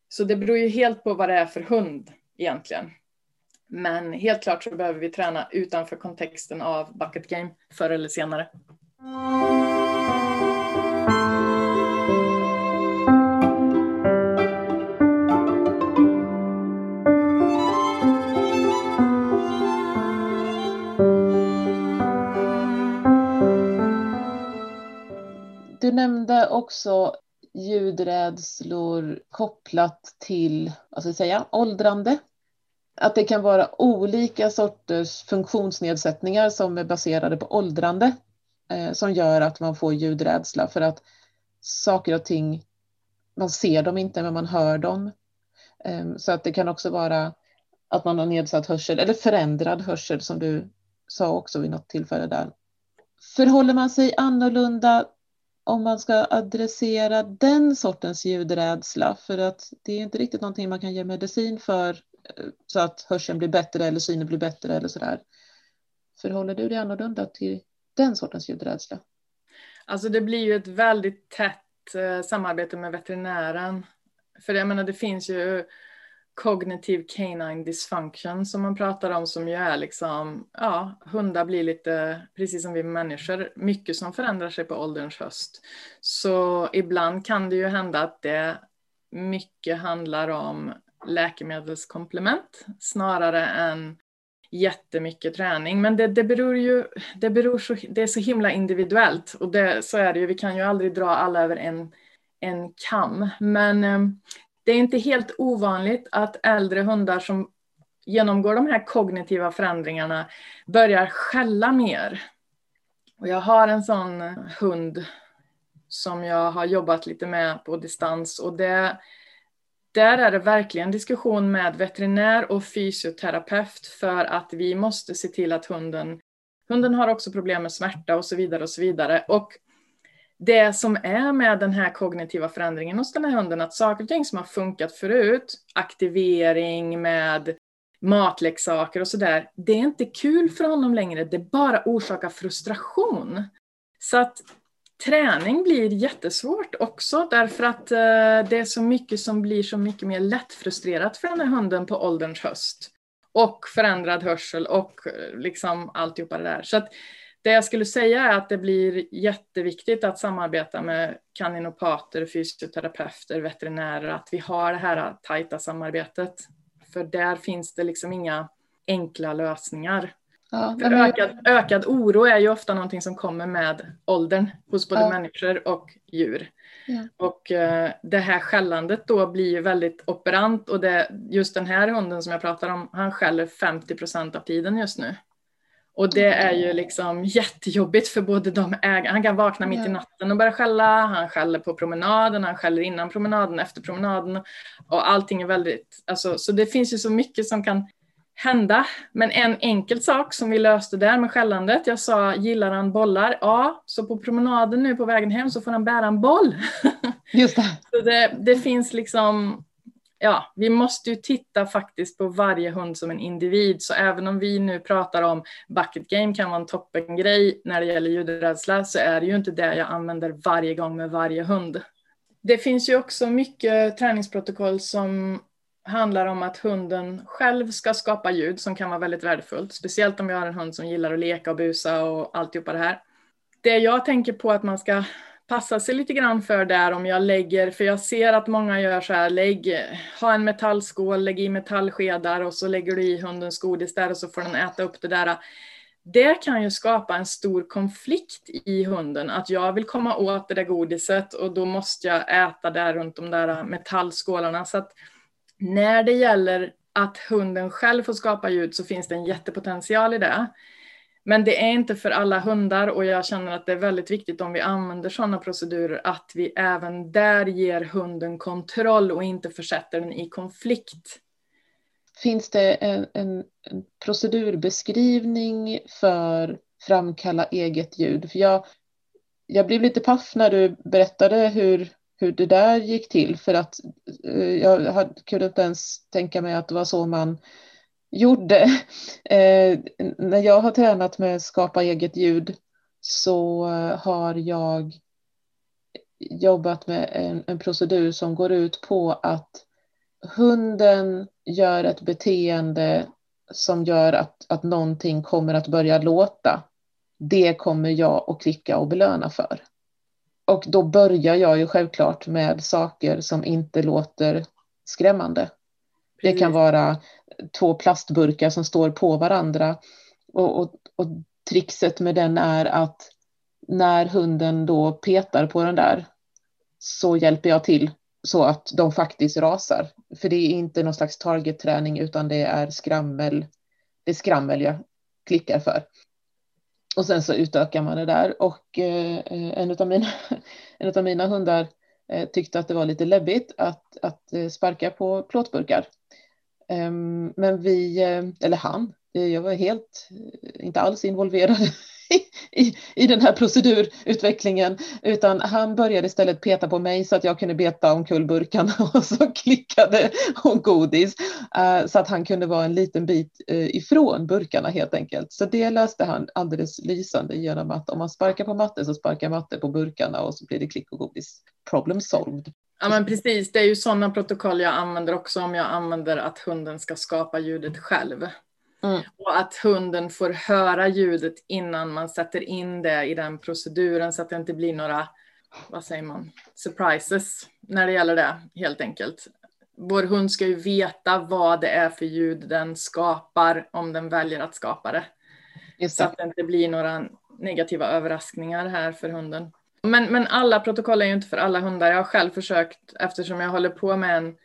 Så det beror ju helt på vad det är för hund egentligen. Men helt klart så behöver vi träna utanför kontexten av bucket game förr eller senare. Nämnde också ljudrädslor kopplat till vad ska jag säga, åldrande. Att det kan vara olika sorters funktionsnedsättningar som är baserade på åldrande eh, som gör att man får ljudrädsla för att saker och ting, man ser dem inte men man hör dem. Eh, så att det kan också vara att man har nedsatt hörsel eller förändrad hörsel som du sa också vid något tillfälle där. Förhåller man sig annorlunda om man ska adressera den sortens ljudrädsla för att det är inte riktigt någonting man kan ge medicin för eh, så att hörseln blir bättre eller synen blir bättre eller sådär. Förhåller du dig annorlunda till den sortens ljudrädsla? Alltså det blir ju ett väldigt tätt eh, samarbete med veterinären. För jag menar det finns ju cognitive canine dysfunction som man pratar om som ju är liksom, ja, hundar blir lite, precis som vi människor, mycket som förändrar sig på ålderns höst. Så ibland kan det ju hända att det mycket handlar om läkemedelskomplement snarare än jättemycket träning. Men det, det beror ju, det beror så, det är så himla individuellt och det, så är det ju, vi kan ju aldrig dra alla över en, en kam. Men ehm, det är inte helt ovanligt att äldre hundar som genomgår de här kognitiva förändringarna börjar skälla mer. Och jag har en sån hund som jag har jobbat lite med på distans och det, där är det verkligen diskussion med veterinär och fysioterapeut för att vi måste se till att hunden, hunden har också problem med smärta och så vidare och så vidare. Och det som är med den här kognitiva förändringen hos den här hunden, att saker och ting som har funkat förut, aktivering med matleksaker och sådär, det är inte kul för honom längre, det bara orsakar frustration. Så att träning blir jättesvårt också därför att eh, det är så mycket som blir så mycket mer lättfrustrerat för den här hunden på ålderns höst. Och förändrad hörsel och eh, liksom alltihopa det där. Så att det jag skulle säga är att det blir jätteviktigt att samarbeta med kaninopater, fysioterapeuter, veterinärer, att vi har det här tajta samarbetet. För där finns det liksom inga enkla lösningar. Ja, men... ökad, ökad oro är ju ofta någonting som kommer med åldern hos både ja. människor och djur. Ja. Och uh, det här skällandet då blir ju väldigt operant och det, just den här hunden som jag pratar om, han skäller 50 procent av tiden just nu. Och det är ju liksom jättejobbigt för både de ägarna, han kan vakna mitt i natten och börja skälla, han skäller på promenaden, han skäller innan promenaden, efter promenaden och allting är väldigt, alltså, så det finns ju så mycket som kan hända. Men en enkel sak som vi löste där med skällandet, jag sa gillar han bollar? Ja, så på promenaden nu på vägen hem så får han bära en boll. Just det. så det, det finns liksom ja, vi måste ju titta faktiskt på varje hund som en individ. Så även om vi nu pratar om bucket game kan vara en toppengrej när det gäller ljudrädsla så är det ju inte det jag använder varje gång med varje hund. Det finns ju också mycket träningsprotokoll som handlar om att hunden själv ska skapa ljud som kan vara väldigt värdefullt. Speciellt om jag har en hund som gillar att leka och busa och alltihopa det här. Det jag tänker på att man ska passa sig lite grann för där om jag lägger, för jag ser att många gör så här, lägg, ha en metallskål, lägg i metallskedar och så lägger du i hundens godis där och så får den äta upp det där. Det kan ju skapa en stor konflikt i hunden, att jag vill komma åt det där godiset och då måste jag äta där runt de där metallskålarna. Så att när det gäller att hunden själv får skapa ljud så finns det en jättepotential i det. Men det är inte för alla hundar och jag känner att det är väldigt viktigt om vi använder sådana procedurer att vi även där ger hunden kontroll och inte försätter den i konflikt. Finns det en, en, en procedurbeskrivning för framkalla eget ljud? För jag, jag blev lite paff när du berättade hur, hur det där gick till för att eh, jag jag kunde inte ens tänka mig att det var så man gjorde. Eh, när jag har tränat med skapa eget ljud så har jag jobbat med en, en procedur som går ut på att hunden gör ett beteende som gör att, att någonting kommer att börja låta. Det kommer jag att klicka och belöna för. Och då börjar jag ju självklart med saker som inte låter skrämmande. Det kan vara två plastburkar som står på varandra. Och, och, och trixet med den är att när hunden då petar på den där så hjälper jag till så att de faktiskt rasar. För det är inte någon slags targetträning utan det är skrammel. Det är skrammel jag klickar för. Och sen så utökar man det där och eh, en av mina, en av mina hundar eh, tyckte att det var lite läbbigt att, att eh, sparka på plåtburkar. Ehm, men vi, eh, eller han, eh, jag var helt, eh, inte alls involverad i, i den här procedurutvecklingen, utan han började istället peta på mig så att jag kunde beta omkull burkarna och så klickade hon godis så att han kunde vara en liten bit ifrån burkarna helt enkelt. Så det löste han alldeles lysande genom att om man sparkar på matte så sparkar matte på burkarna och så blir det klick och godis. Problem solved. Ja men precis, det är ju sådana protokoll jag använder också om jag använder att hunden ska skapa ljudet själv. Mm. Och att hunden får höra ljudet innan man sätter in det i den proceduren så att det inte blir några, vad säger man, surprises när det gäller det helt enkelt. Vår hund ska ju veta vad det är för ljud den skapar om den väljer att skapa det. det. Så att det inte blir några negativa överraskningar här för hunden. Men, men alla protokoll är ju inte för alla hundar. Jag har själv försökt, eftersom jag håller på med en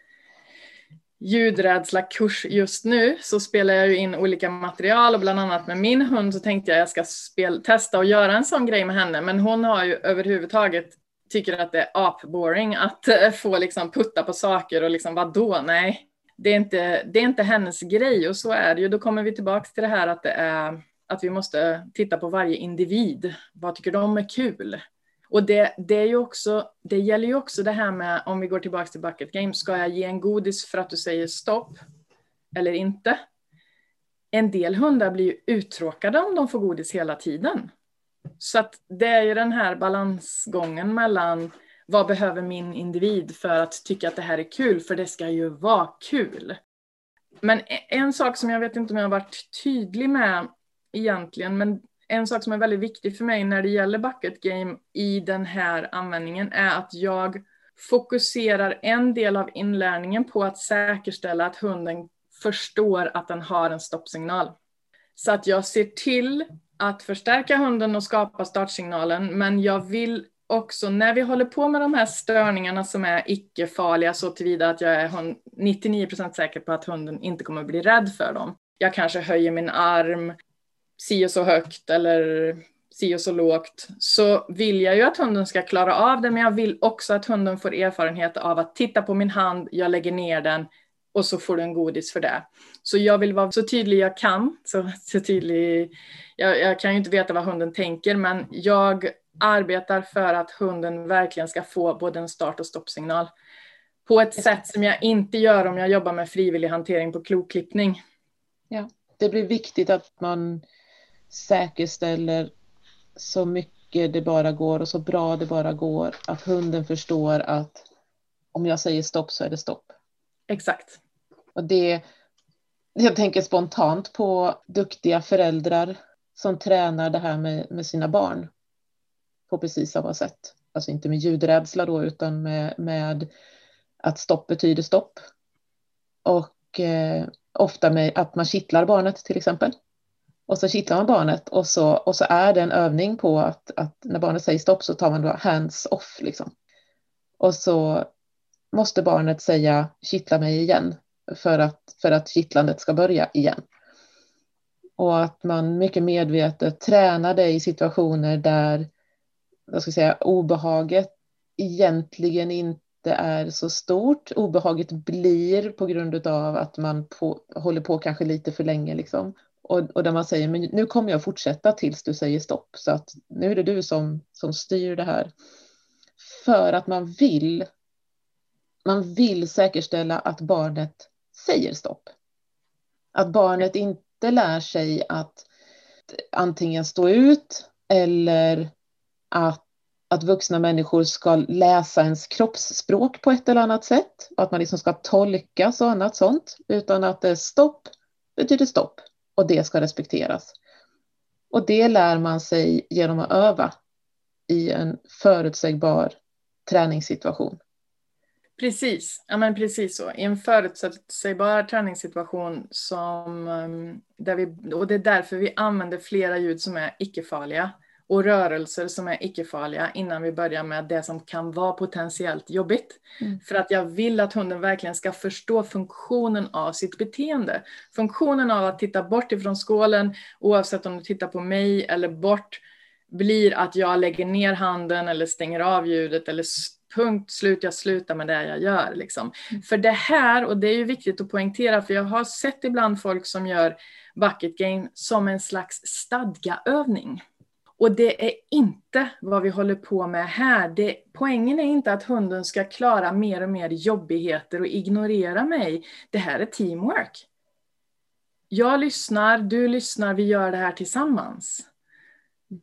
ljudrädsla-kurs just nu så spelar jag ju in olika material och bland annat med min hund så tänkte jag att jag ska spel, testa och göra en sån grej med henne men hon har ju överhuvudtaget tycker att det är ap-boring att eh, få liksom putta på saker och liksom vadå, nej. Det är, inte, det är inte hennes grej och så är det ju. Då kommer vi tillbaks till det här att det är att vi måste titta på varje individ. Vad tycker de är kul? Och det, det, är ju också, det gäller ju också det här med, om vi går tillbaka till bucket game, ska jag ge en godis för att du säger stopp eller inte? En del hundar blir ju uttråkade om de får godis hela tiden. Så att det är ju den här balansgången mellan vad behöver min individ för att tycka att det här är kul, för det ska ju vara kul. Men e, en sak som jag vet inte om jag har varit tydlig med egentligen, men en sak som är väldigt viktig för mig när det gäller bucket game i den här användningen är att jag fokuserar en del av inlärningen på att säkerställa att hunden förstår att den har en stoppsignal. Så att jag ser till att förstärka hunden och skapa startsignalen, men jag vill också när vi håller på med de här störningarna som är icke-farliga så tillvida att jag är 99% säker på att hunden inte kommer bli rädd för dem. Jag kanske höjer min arm, si och så högt eller si och så lågt, så vill jag ju att hunden ska klara av det, men jag vill också att hunden får erfarenhet av att titta på min hand, jag lägger ner den och så får du en godis för det. Så jag vill vara så tydlig jag kan, så, så tydlig, jag, jag kan ju inte veta vad hunden tänker, men jag arbetar för att hunden verkligen ska få både en start och stoppsignal. På ett sätt som jag inte gör om jag jobbar med frivillig hantering på kloklippning. Ja, det blir viktigt att man säkerställer så mycket det bara går och så bra det bara går. Att hunden förstår att om jag säger stopp så är det stopp. Exakt. Och det, jag tänker spontant på duktiga föräldrar som tränar det här med, med sina barn på precis samma sätt. Alltså inte med ljudrädsla då utan med, med att stopp betyder stopp. Och eh, ofta med att man kittlar barnet till exempel. Och så kittlar man barnet och så, och så är det en övning på att, att när barnet säger stopp så tar man då hands off liksom. Och så måste barnet säga kittla mig igen för att, för att kittlandet ska börja igen. Och att man mycket medvetet tränar det i situationer där jag ska säga, obehaget egentligen inte är så stort. Obehaget blir på grund av att man på, håller på kanske lite för länge. Liksom. Och, och där man säger, men nu kommer jag fortsätta tills du säger stopp. Så att nu är det du som, som styr det här. För att man vill, man vill säkerställa att barnet säger stopp. Att barnet inte lär sig att antingen stå ut eller att, att vuxna människor ska läsa ens kroppsspråk på ett eller annat sätt. Att man liksom ska tolka och annat sånt. Utan att det stopp betyder stopp och det ska respekteras. Och det lär man sig genom att öva i en förutsägbar träningssituation. Precis, ja men precis så. I en förutsägbar träningssituation som, ehm, där vi, och det är därför vi använder flera ljud som är icke-farliga och rörelser som är icke-farliga innan vi börjar med det som kan vara potentiellt jobbigt. Mm. För att jag vill att hunden verkligen ska förstå funktionen av sitt beteende. Funktionen av att titta bort ifrån skålen, oavsett om du tittar på mig eller bort, blir att jag lägger ner handen eller stänger av ljudet eller punkt slut, jag slutar med det jag gör. Liksom. Mm. För det här, och det är ju viktigt att poängtera, för jag har sett ibland folk som gör bucket game som en slags stadgaövning. Och det är inte vad vi håller på med här. Det, poängen är inte att hunden ska klara mer och mer jobbigheter och ignorera mig. Det här är teamwork. Jag lyssnar, du lyssnar, vi gör det här tillsammans.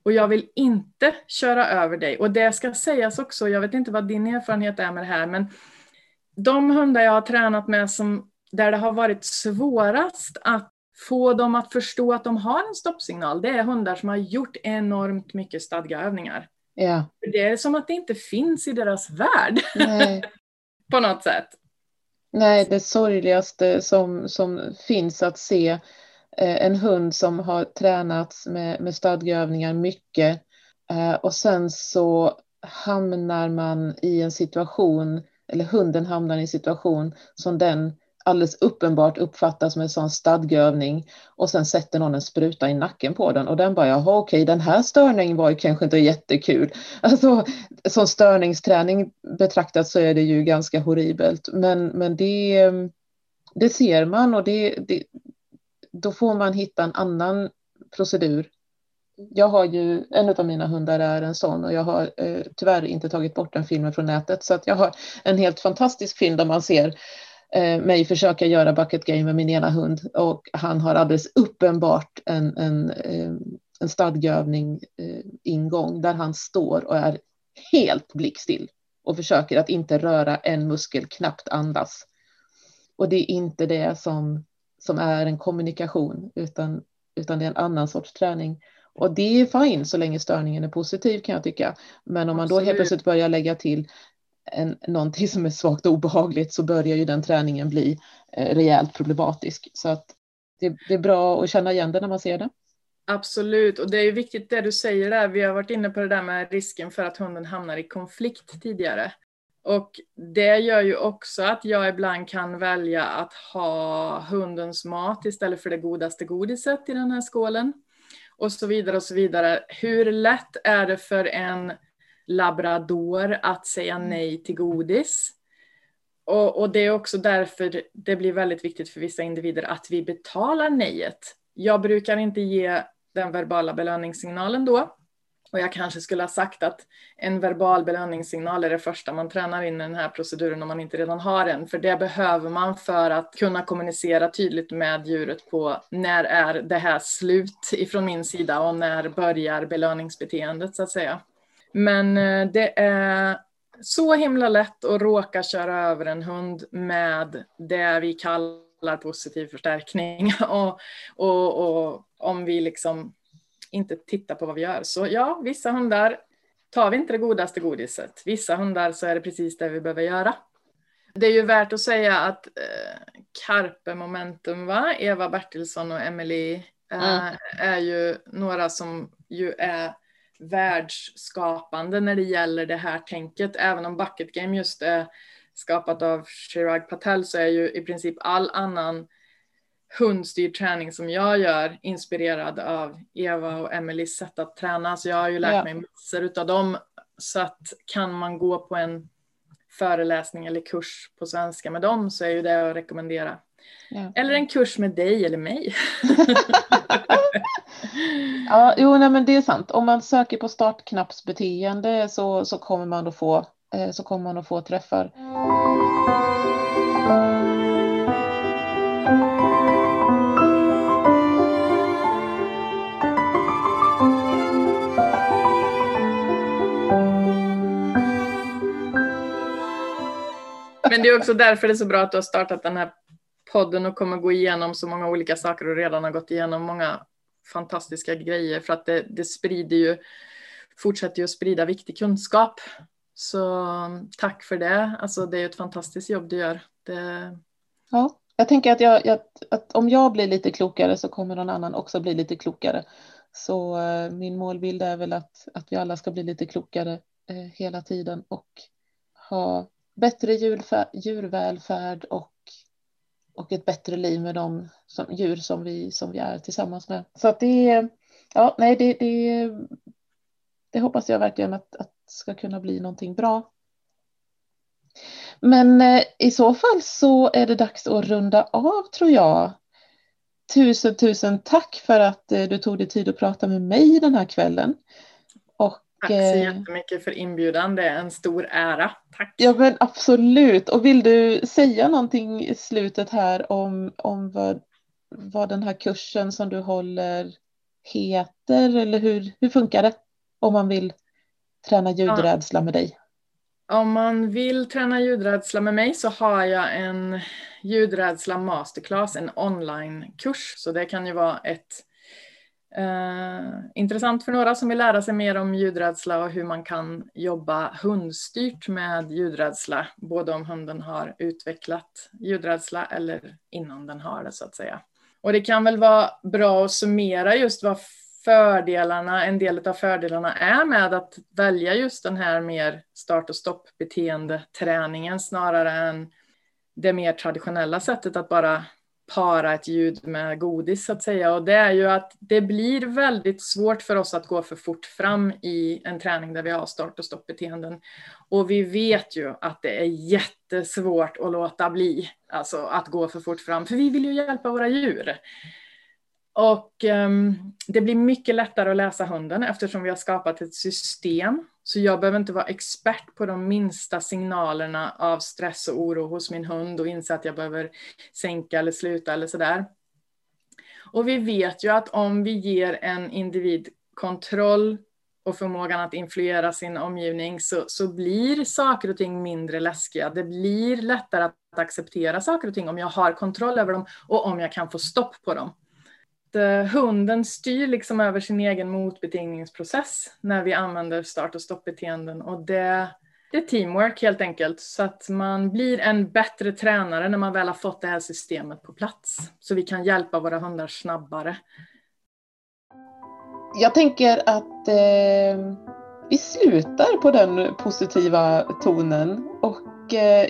Och jag vill inte köra över dig. Och det ska sägas också, jag vet inte vad din erfarenhet är med det här, men de hundar jag har tränat med som, där det har varit svårast att få dem att förstå att de har en stoppsignal, det är hundar som har gjort enormt mycket stadgaövningar. Ja. Det är som att det inte finns i deras värld. På något sätt. Nej, det sorgligaste som, som finns att se eh, en hund som har tränats med, med stadgeövningar mycket eh, och sen så hamnar man i en situation, eller hunden hamnar i en situation som den alldeles uppenbart uppfattas som en sån stadgeövning och sen sätter någon en spruta i nacken på den och den bara jaha okej den här störningen var ju kanske inte jättekul. Alltså som störningsträning betraktat så är det ju ganska horribelt men, men det, det ser man och det, det, då får man hitta en annan procedur. Jag har ju, en av mina hundar är en sån och jag har eh, tyvärr inte tagit bort den filmen från nätet så att jag har en helt fantastisk film där man ser mig försöka göra bucket game med min ena hund och han har alldeles uppenbart en, en, eh, en stadgeövning eh, ingång där han står och är helt blickstill och försöker att inte röra en muskel, knappt andas. Och det är inte det som, som är en kommunikation utan, utan det är en annan sorts träning. Och det är fint så länge störningen är positiv kan jag tycka. Men om man Absolut. då helt plötsligt börjar lägga till en, någonting som är svagt och obehagligt så börjar ju den träningen bli eh, rejält problematisk. Så att det, det, är bra att känna igen det när man ser det. Absolut, och det är viktigt det du säger där. Vi har varit inne på det där med risken för att hunden hamnar i konflikt tidigare. Och det gör ju också att jag ibland kan välja att ha hundens mat istället för det godaste godiset i den här skålen. Och så vidare och så vidare. Hur lätt är det för en labrador att säga mm. nej till godis. Och, och, det är också därför det blir väldigt viktigt för vissa individer att vi betalar nejet. Jag brukar inte ge den verbala belöningssignalen då. Och jag kanske skulle ha sagt att en verbal belöningssignal är det första man tränar in i den här proceduren om man inte redan har en. För det behöver man för att kunna kommunicera tydligt med djuret på när är det här slut ifrån min sida och när börjar belöningsbeteendet så att säga. Men eh, det är så himla lätt att råka köra över en hund med det vi kallar positiv förstärkning. Och, och, och om vi liksom inte tittar på vad vi gör. Så ja, vissa hundar tar vi inte det godaste godiset. Vissa hundar så är det precis det vi behöver göra. Det är ju värt att säga att eh, Carpe Momentum, va? Eva Bertilsson och Emily eh, mm. är ju några som ju är världsskapande när det gäller det här tänket. Även om Bucket Game just är skapat av Chirag Patel så är ju i princip all annan hundstyrd träning som jag gör inspirerad av Eva och Emelies sätt att träna. Så jag har ju lärt ja. mig massor utav dem. Så att kan man gå på en föreläsning eller kurs på svenska med dem så är ju det att rekommendera. Ja. Eller en kurs med dig eller mig. ja, jo, nej, men det är sant. Om man söker på startknappsbeteende så, så, kommer man att få, eh, så kommer man att få träffar. Men det är också därför det är så bra att du har startat den här podden och kommer gå igenom så många olika saker och redan har gått igenom många fantastiska grejer för att det, det sprider ju, fortsätter ju att sprida viktig kunskap. Så um, tack för det. Alltså det är ett fantastiskt jobb du gör. Det... Ja, jag tänker att, jag, jag, att om jag blir lite klokare så kommer någon annan också bli lite klokare. Så eh, min målbild är väl att, att vi alla ska bli lite klokare eh, hela tiden och ha bättre djurvälfärd och och ett bättre liv med de som, djur som vi, som vi är tillsammans med. Så att det, ja, nej, det, det, det hoppas jag verkligen att, att ska kunna bli någonting bra. Men eh, i så fall så är det dags att runda av tror jag. Tusen, tusen tack för att eh, du tog dig tid att prata med mig den här kvällen. Tack så eh, jättemycket för inbjudan. Det är en stor ära. Tack. Ja men absolut. Och vill du säga någonting i slutet här om, om vad, vad den här kursen som du håller heter eller hur, hur funkar det om man vill träna ljudrädsla med dig? Om man vill träna ljudrädsla med mig så har jag en ljudrädsla masterclass, en onlinekurs. Så det kan ju vara ett Eh, intressant för några som vill lära sig mer om ljudrädsla och hur man kan jobba hundstyrt med ljudrädsla, både om hunden har utvecklat ljudrädsla eller innan den har det så att säga. Och det kan väl vara bra att summera just vad fördelarna, en del av fördelarna är med att välja just den här mer start och stopp beteendeträningen snarare än det mer traditionella sättet att bara para ett ljud med godis så att säga. Och det är ju att det blir väldigt svårt för oss att gå för fort fram i en träning där vi har start och stoppbeteenden. Och vi vet ju att det är jättesvårt att låta bli, alltså att gå för fort fram, för vi vill ju hjälpa våra djur. Och um, det blir mycket lättare att läsa hunden eftersom vi har skapat ett system. Så jag behöver inte vara expert på de minsta signalerna av stress och oro hos min hund och inse att jag behöver sänka eller sluta eller sådär. Och vi vet ju att om vi ger en individ kontroll och förmågan att influera sin omgivning så, så blir saker och ting mindre läskiga. Det blir lättare att acceptera saker och ting om jag har kontroll över dem och om jag kan få stopp på dem. Eh, hunden styr liksom över sin egen motbetingningsprocess när vi använder start och stoppbeteenden. Och det, det är teamwork helt enkelt. Så att man blir en bättre tränare när man väl har fått det här systemet på plats. Så vi kan hjälpa våra hundar snabbare. Jag tänker att eh, vi slutar på den positiva tonen. Och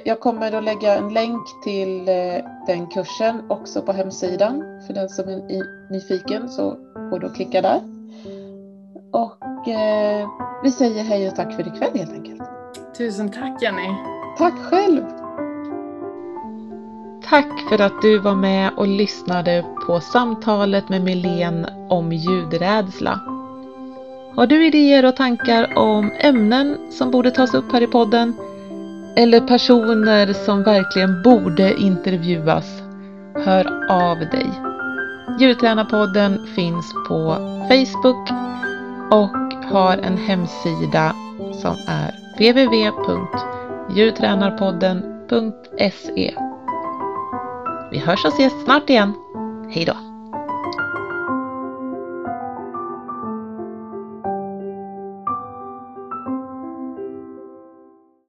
jag kommer att lägga en länk till eh, den kursen också på hemsidan. För den som är nyfiken så går det att klicka där. Och eh, vi säger hej och tack för ikväll helt enkelt. Tusen tack Jenny. Tack själv. Tack för att du var med och lyssnade på samtalet med Milen om ljudrädsla. Har du idéer och tankar om ämnen som borde tas upp här i podden eller personer som verkligen borde intervjuas, hör av dig. Djurtränarpodden finns på Facebook och har en hemsida som är www.djurtränarpodden.se Vi hörs och ses snart igen. Hejdå!